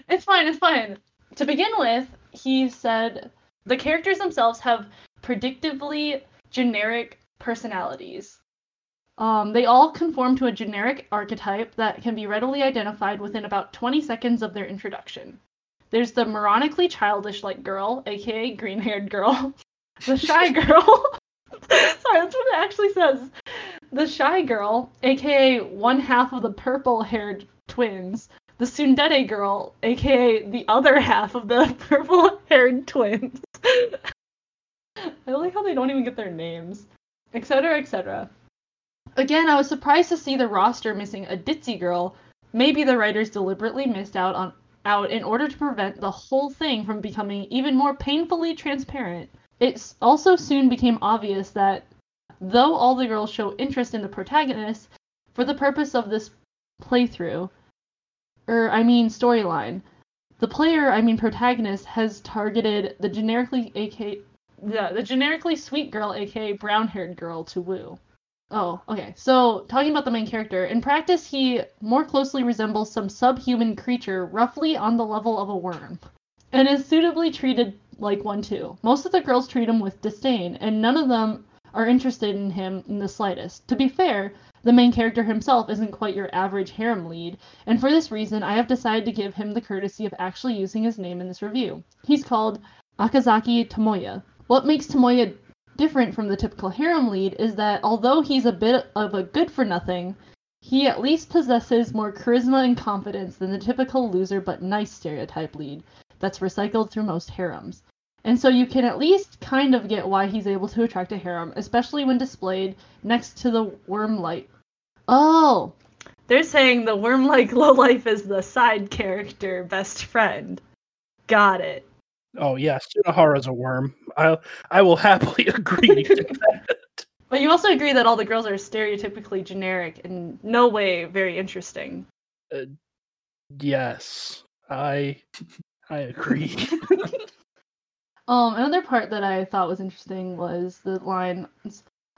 It's fine, it's fine. To begin with, he said the characters themselves have predictably generic personalities. Um, they all conform to a generic archetype that can be readily identified within about 20 seconds of their introduction. There's the moronically childish like girl, aka green haired girl, the shy girl. Sorry, that's what it actually says. The shy girl, aka one half of the purple haired twins, the Tsundere girl, aka the other half of the purple haired twins. I like how they don't even get their names, etc., etc. Again, I was surprised to see the roster missing a ditzy girl. Maybe the writers deliberately missed out on out in order to prevent the whole thing from becoming even more painfully transparent. It also soon became obvious that though all the girls show interest in the protagonist, for the purpose of this playthrough, or I mean storyline, the player, I mean protagonist, has targeted the generically AK, yeah, the generically sweet girl, aka brown-haired girl, to woo. Oh, okay. So, talking about the main character, in practice, he more closely resembles some subhuman creature, roughly on the level of a worm, and is suitably treated like one too. Most of the girls treat him with disdain, and none of them are interested in him in the slightest. To be fair, the main character himself isn't quite your average harem lead, and for this reason, I have decided to give him the courtesy of actually using his name in this review. He's called Okazaki Tomoya. What makes Tomoya different from the typical harem lead is that although he's a bit of a good for nothing, he at least possesses more charisma and confidence than the typical loser but nice stereotype lead that's recycled through most harems. And so you can at least kind of get why he's able to attract a harem, especially when displayed next to the worm light. Oh, They're saying the worm-like lowlife is the side character best friend. Got it. Oh yes, Sunohara's a worm. I I will happily agree to that. But you also agree that all the girls are stereotypically generic and no way very interesting. Uh, yes, I I agree. Um, another part that I thought was interesting was the line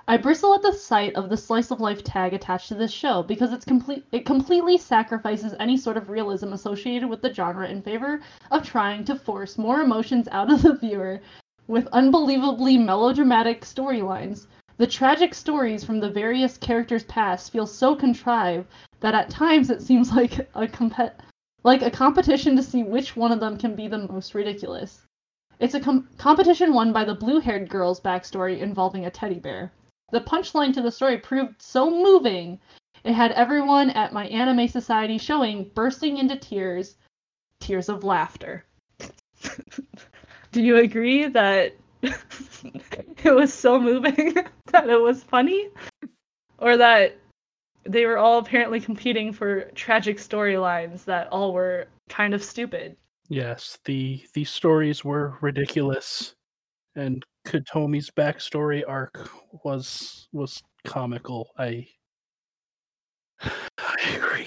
I bristle at the sight of the slice of life tag attached to this show because it's complete it completely sacrifices any sort of realism associated with the genre in favor of trying to force more emotions out of the viewer with unbelievably melodramatic storylines. The tragic stories from the various characters' past feel so contrived that at times it seems like a compet like a competition to see which one of them can be the most ridiculous. It's a com- competition won by the blue haired girl's backstory involving a teddy bear. The punchline to the story proved so moving, it had everyone at my anime society showing bursting into tears, tears of laughter. Do you agree that it was so moving that it was funny? Or that they were all apparently competing for tragic storylines that all were kind of stupid? Yes, the these stories were ridiculous, and Kotomi's backstory arc was was comical. I I agree.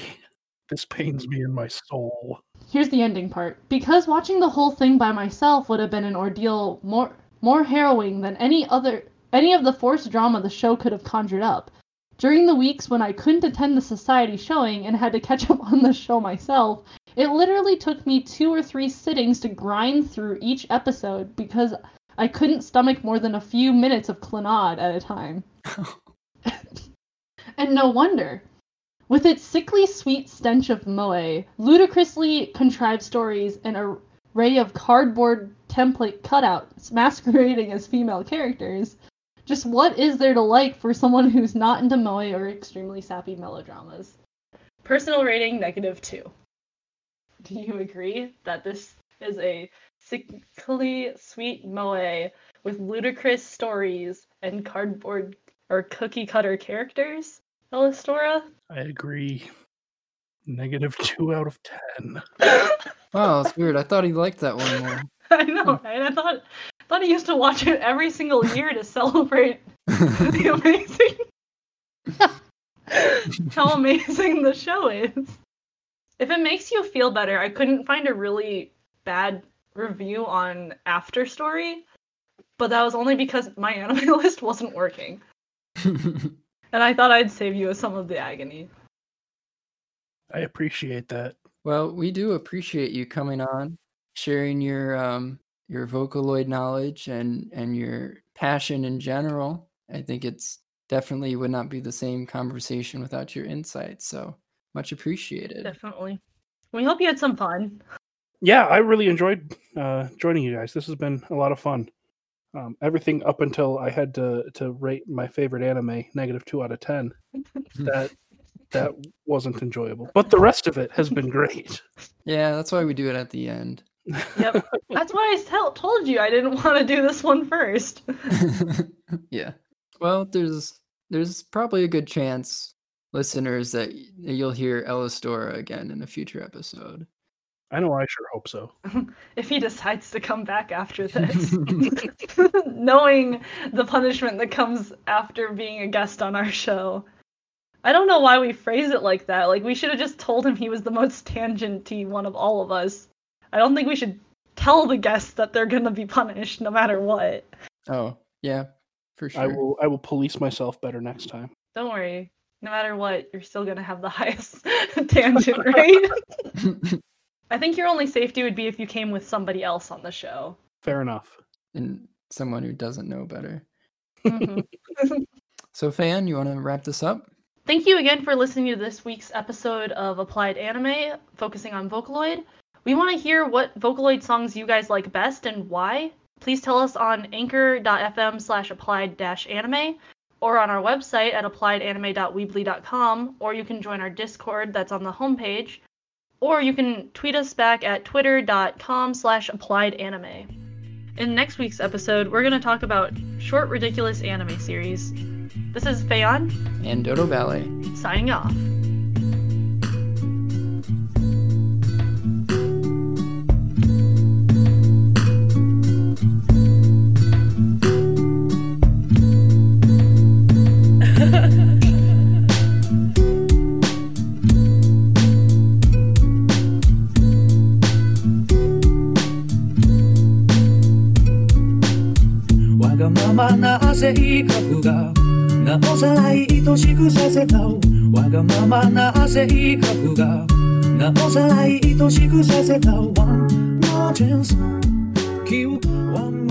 This pains me in my soul. Here's the ending part. Because watching the whole thing by myself would have been an ordeal more more harrowing than any other any of the forced drama the show could have conjured up. During the weeks when I couldn't attend the society showing and had to catch up on the show myself, it literally took me two or three sittings to grind through each episode because I couldn't stomach more than a few minutes of Clannad at a time. and no wonder. With its sickly sweet stench of moe, ludicrously contrived stories, and a array of cardboard template cutouts masquerading as female characters, just what is there to like for someone who's not into moe or extremely sappy melodramas? Personal rating negative two. Do you agree that this is a sickly sweet moe with ludicrous stories and cardboard or cookie cutter characters, Elistora? I agree. Negative two out of ten. Wow, that's weird. I thought he liked that one more. I know, right? I thought I thought he used to watch it every single year to celebrate the amazing how amazing the show is. If it makes you feel better, I couldn't find a really bad review on After Story, but that was only because my anime list wasn't working. And I thought I'd save you some of the agony. I appreciate that. well, we do appreciate you coming on, sharing your um your Vocaloid knowledge and and your passion in general. I think it's definitely would not be the same conversation without your insights. So much appreciated. Definitely. We hope you had some fun. Yeah, I really enjoyed uh, joining you guys. This has been a lot of fun. Um, everything up until I had to to rate my favorite anime negative two out of ten. That that wasn't enjoyable, but the rest of it has been great. Yeah, that's why we do it at the end. Yep. That's why I tell- told you I didn't want to do this one first. yeah. Well, there's there's probably a good chance, listeners, that you'll hear Elistora again in a future episode. I know. I sure hope so. if he decides to come back after this, knowing the punishment that comes after being a guest on our show. I don't know why we phrase it like that. Like we should have just told him he was the most tangenty one of all of us. I don't think we should tell the guests that they're gonna be punished no matter what. Oh, yeah, for sure. I will. I will police myself better next time. Don't worry. No matter what, you're still gonna have the highest tangent rate. I think your only safety would be if you came with somebody else on the show. Fair enough. and someone who doesn't know better. Mhm. So, Fan, you want to wrap this up? Thank you again for listening to this week's episode of Applied Anime, focusing on Vocaloid. We want to hear what Vocaloid songs you guys like best and why. Please tell us on anchor.fm slash applied dash anime or on our website at appliedanime.weebly.com, or you can join our Discord that's on the homepage, or you can tweet us back at twitter.com slash applied anime. In next week's episode, we're going to talk about short, ridiculous anime series. This is Fayon, And Dodo Ballet. signing off. 性格がなおさら愛しくさせた。わがままな性格が。なおさら愛しくさせた。One more chance Give one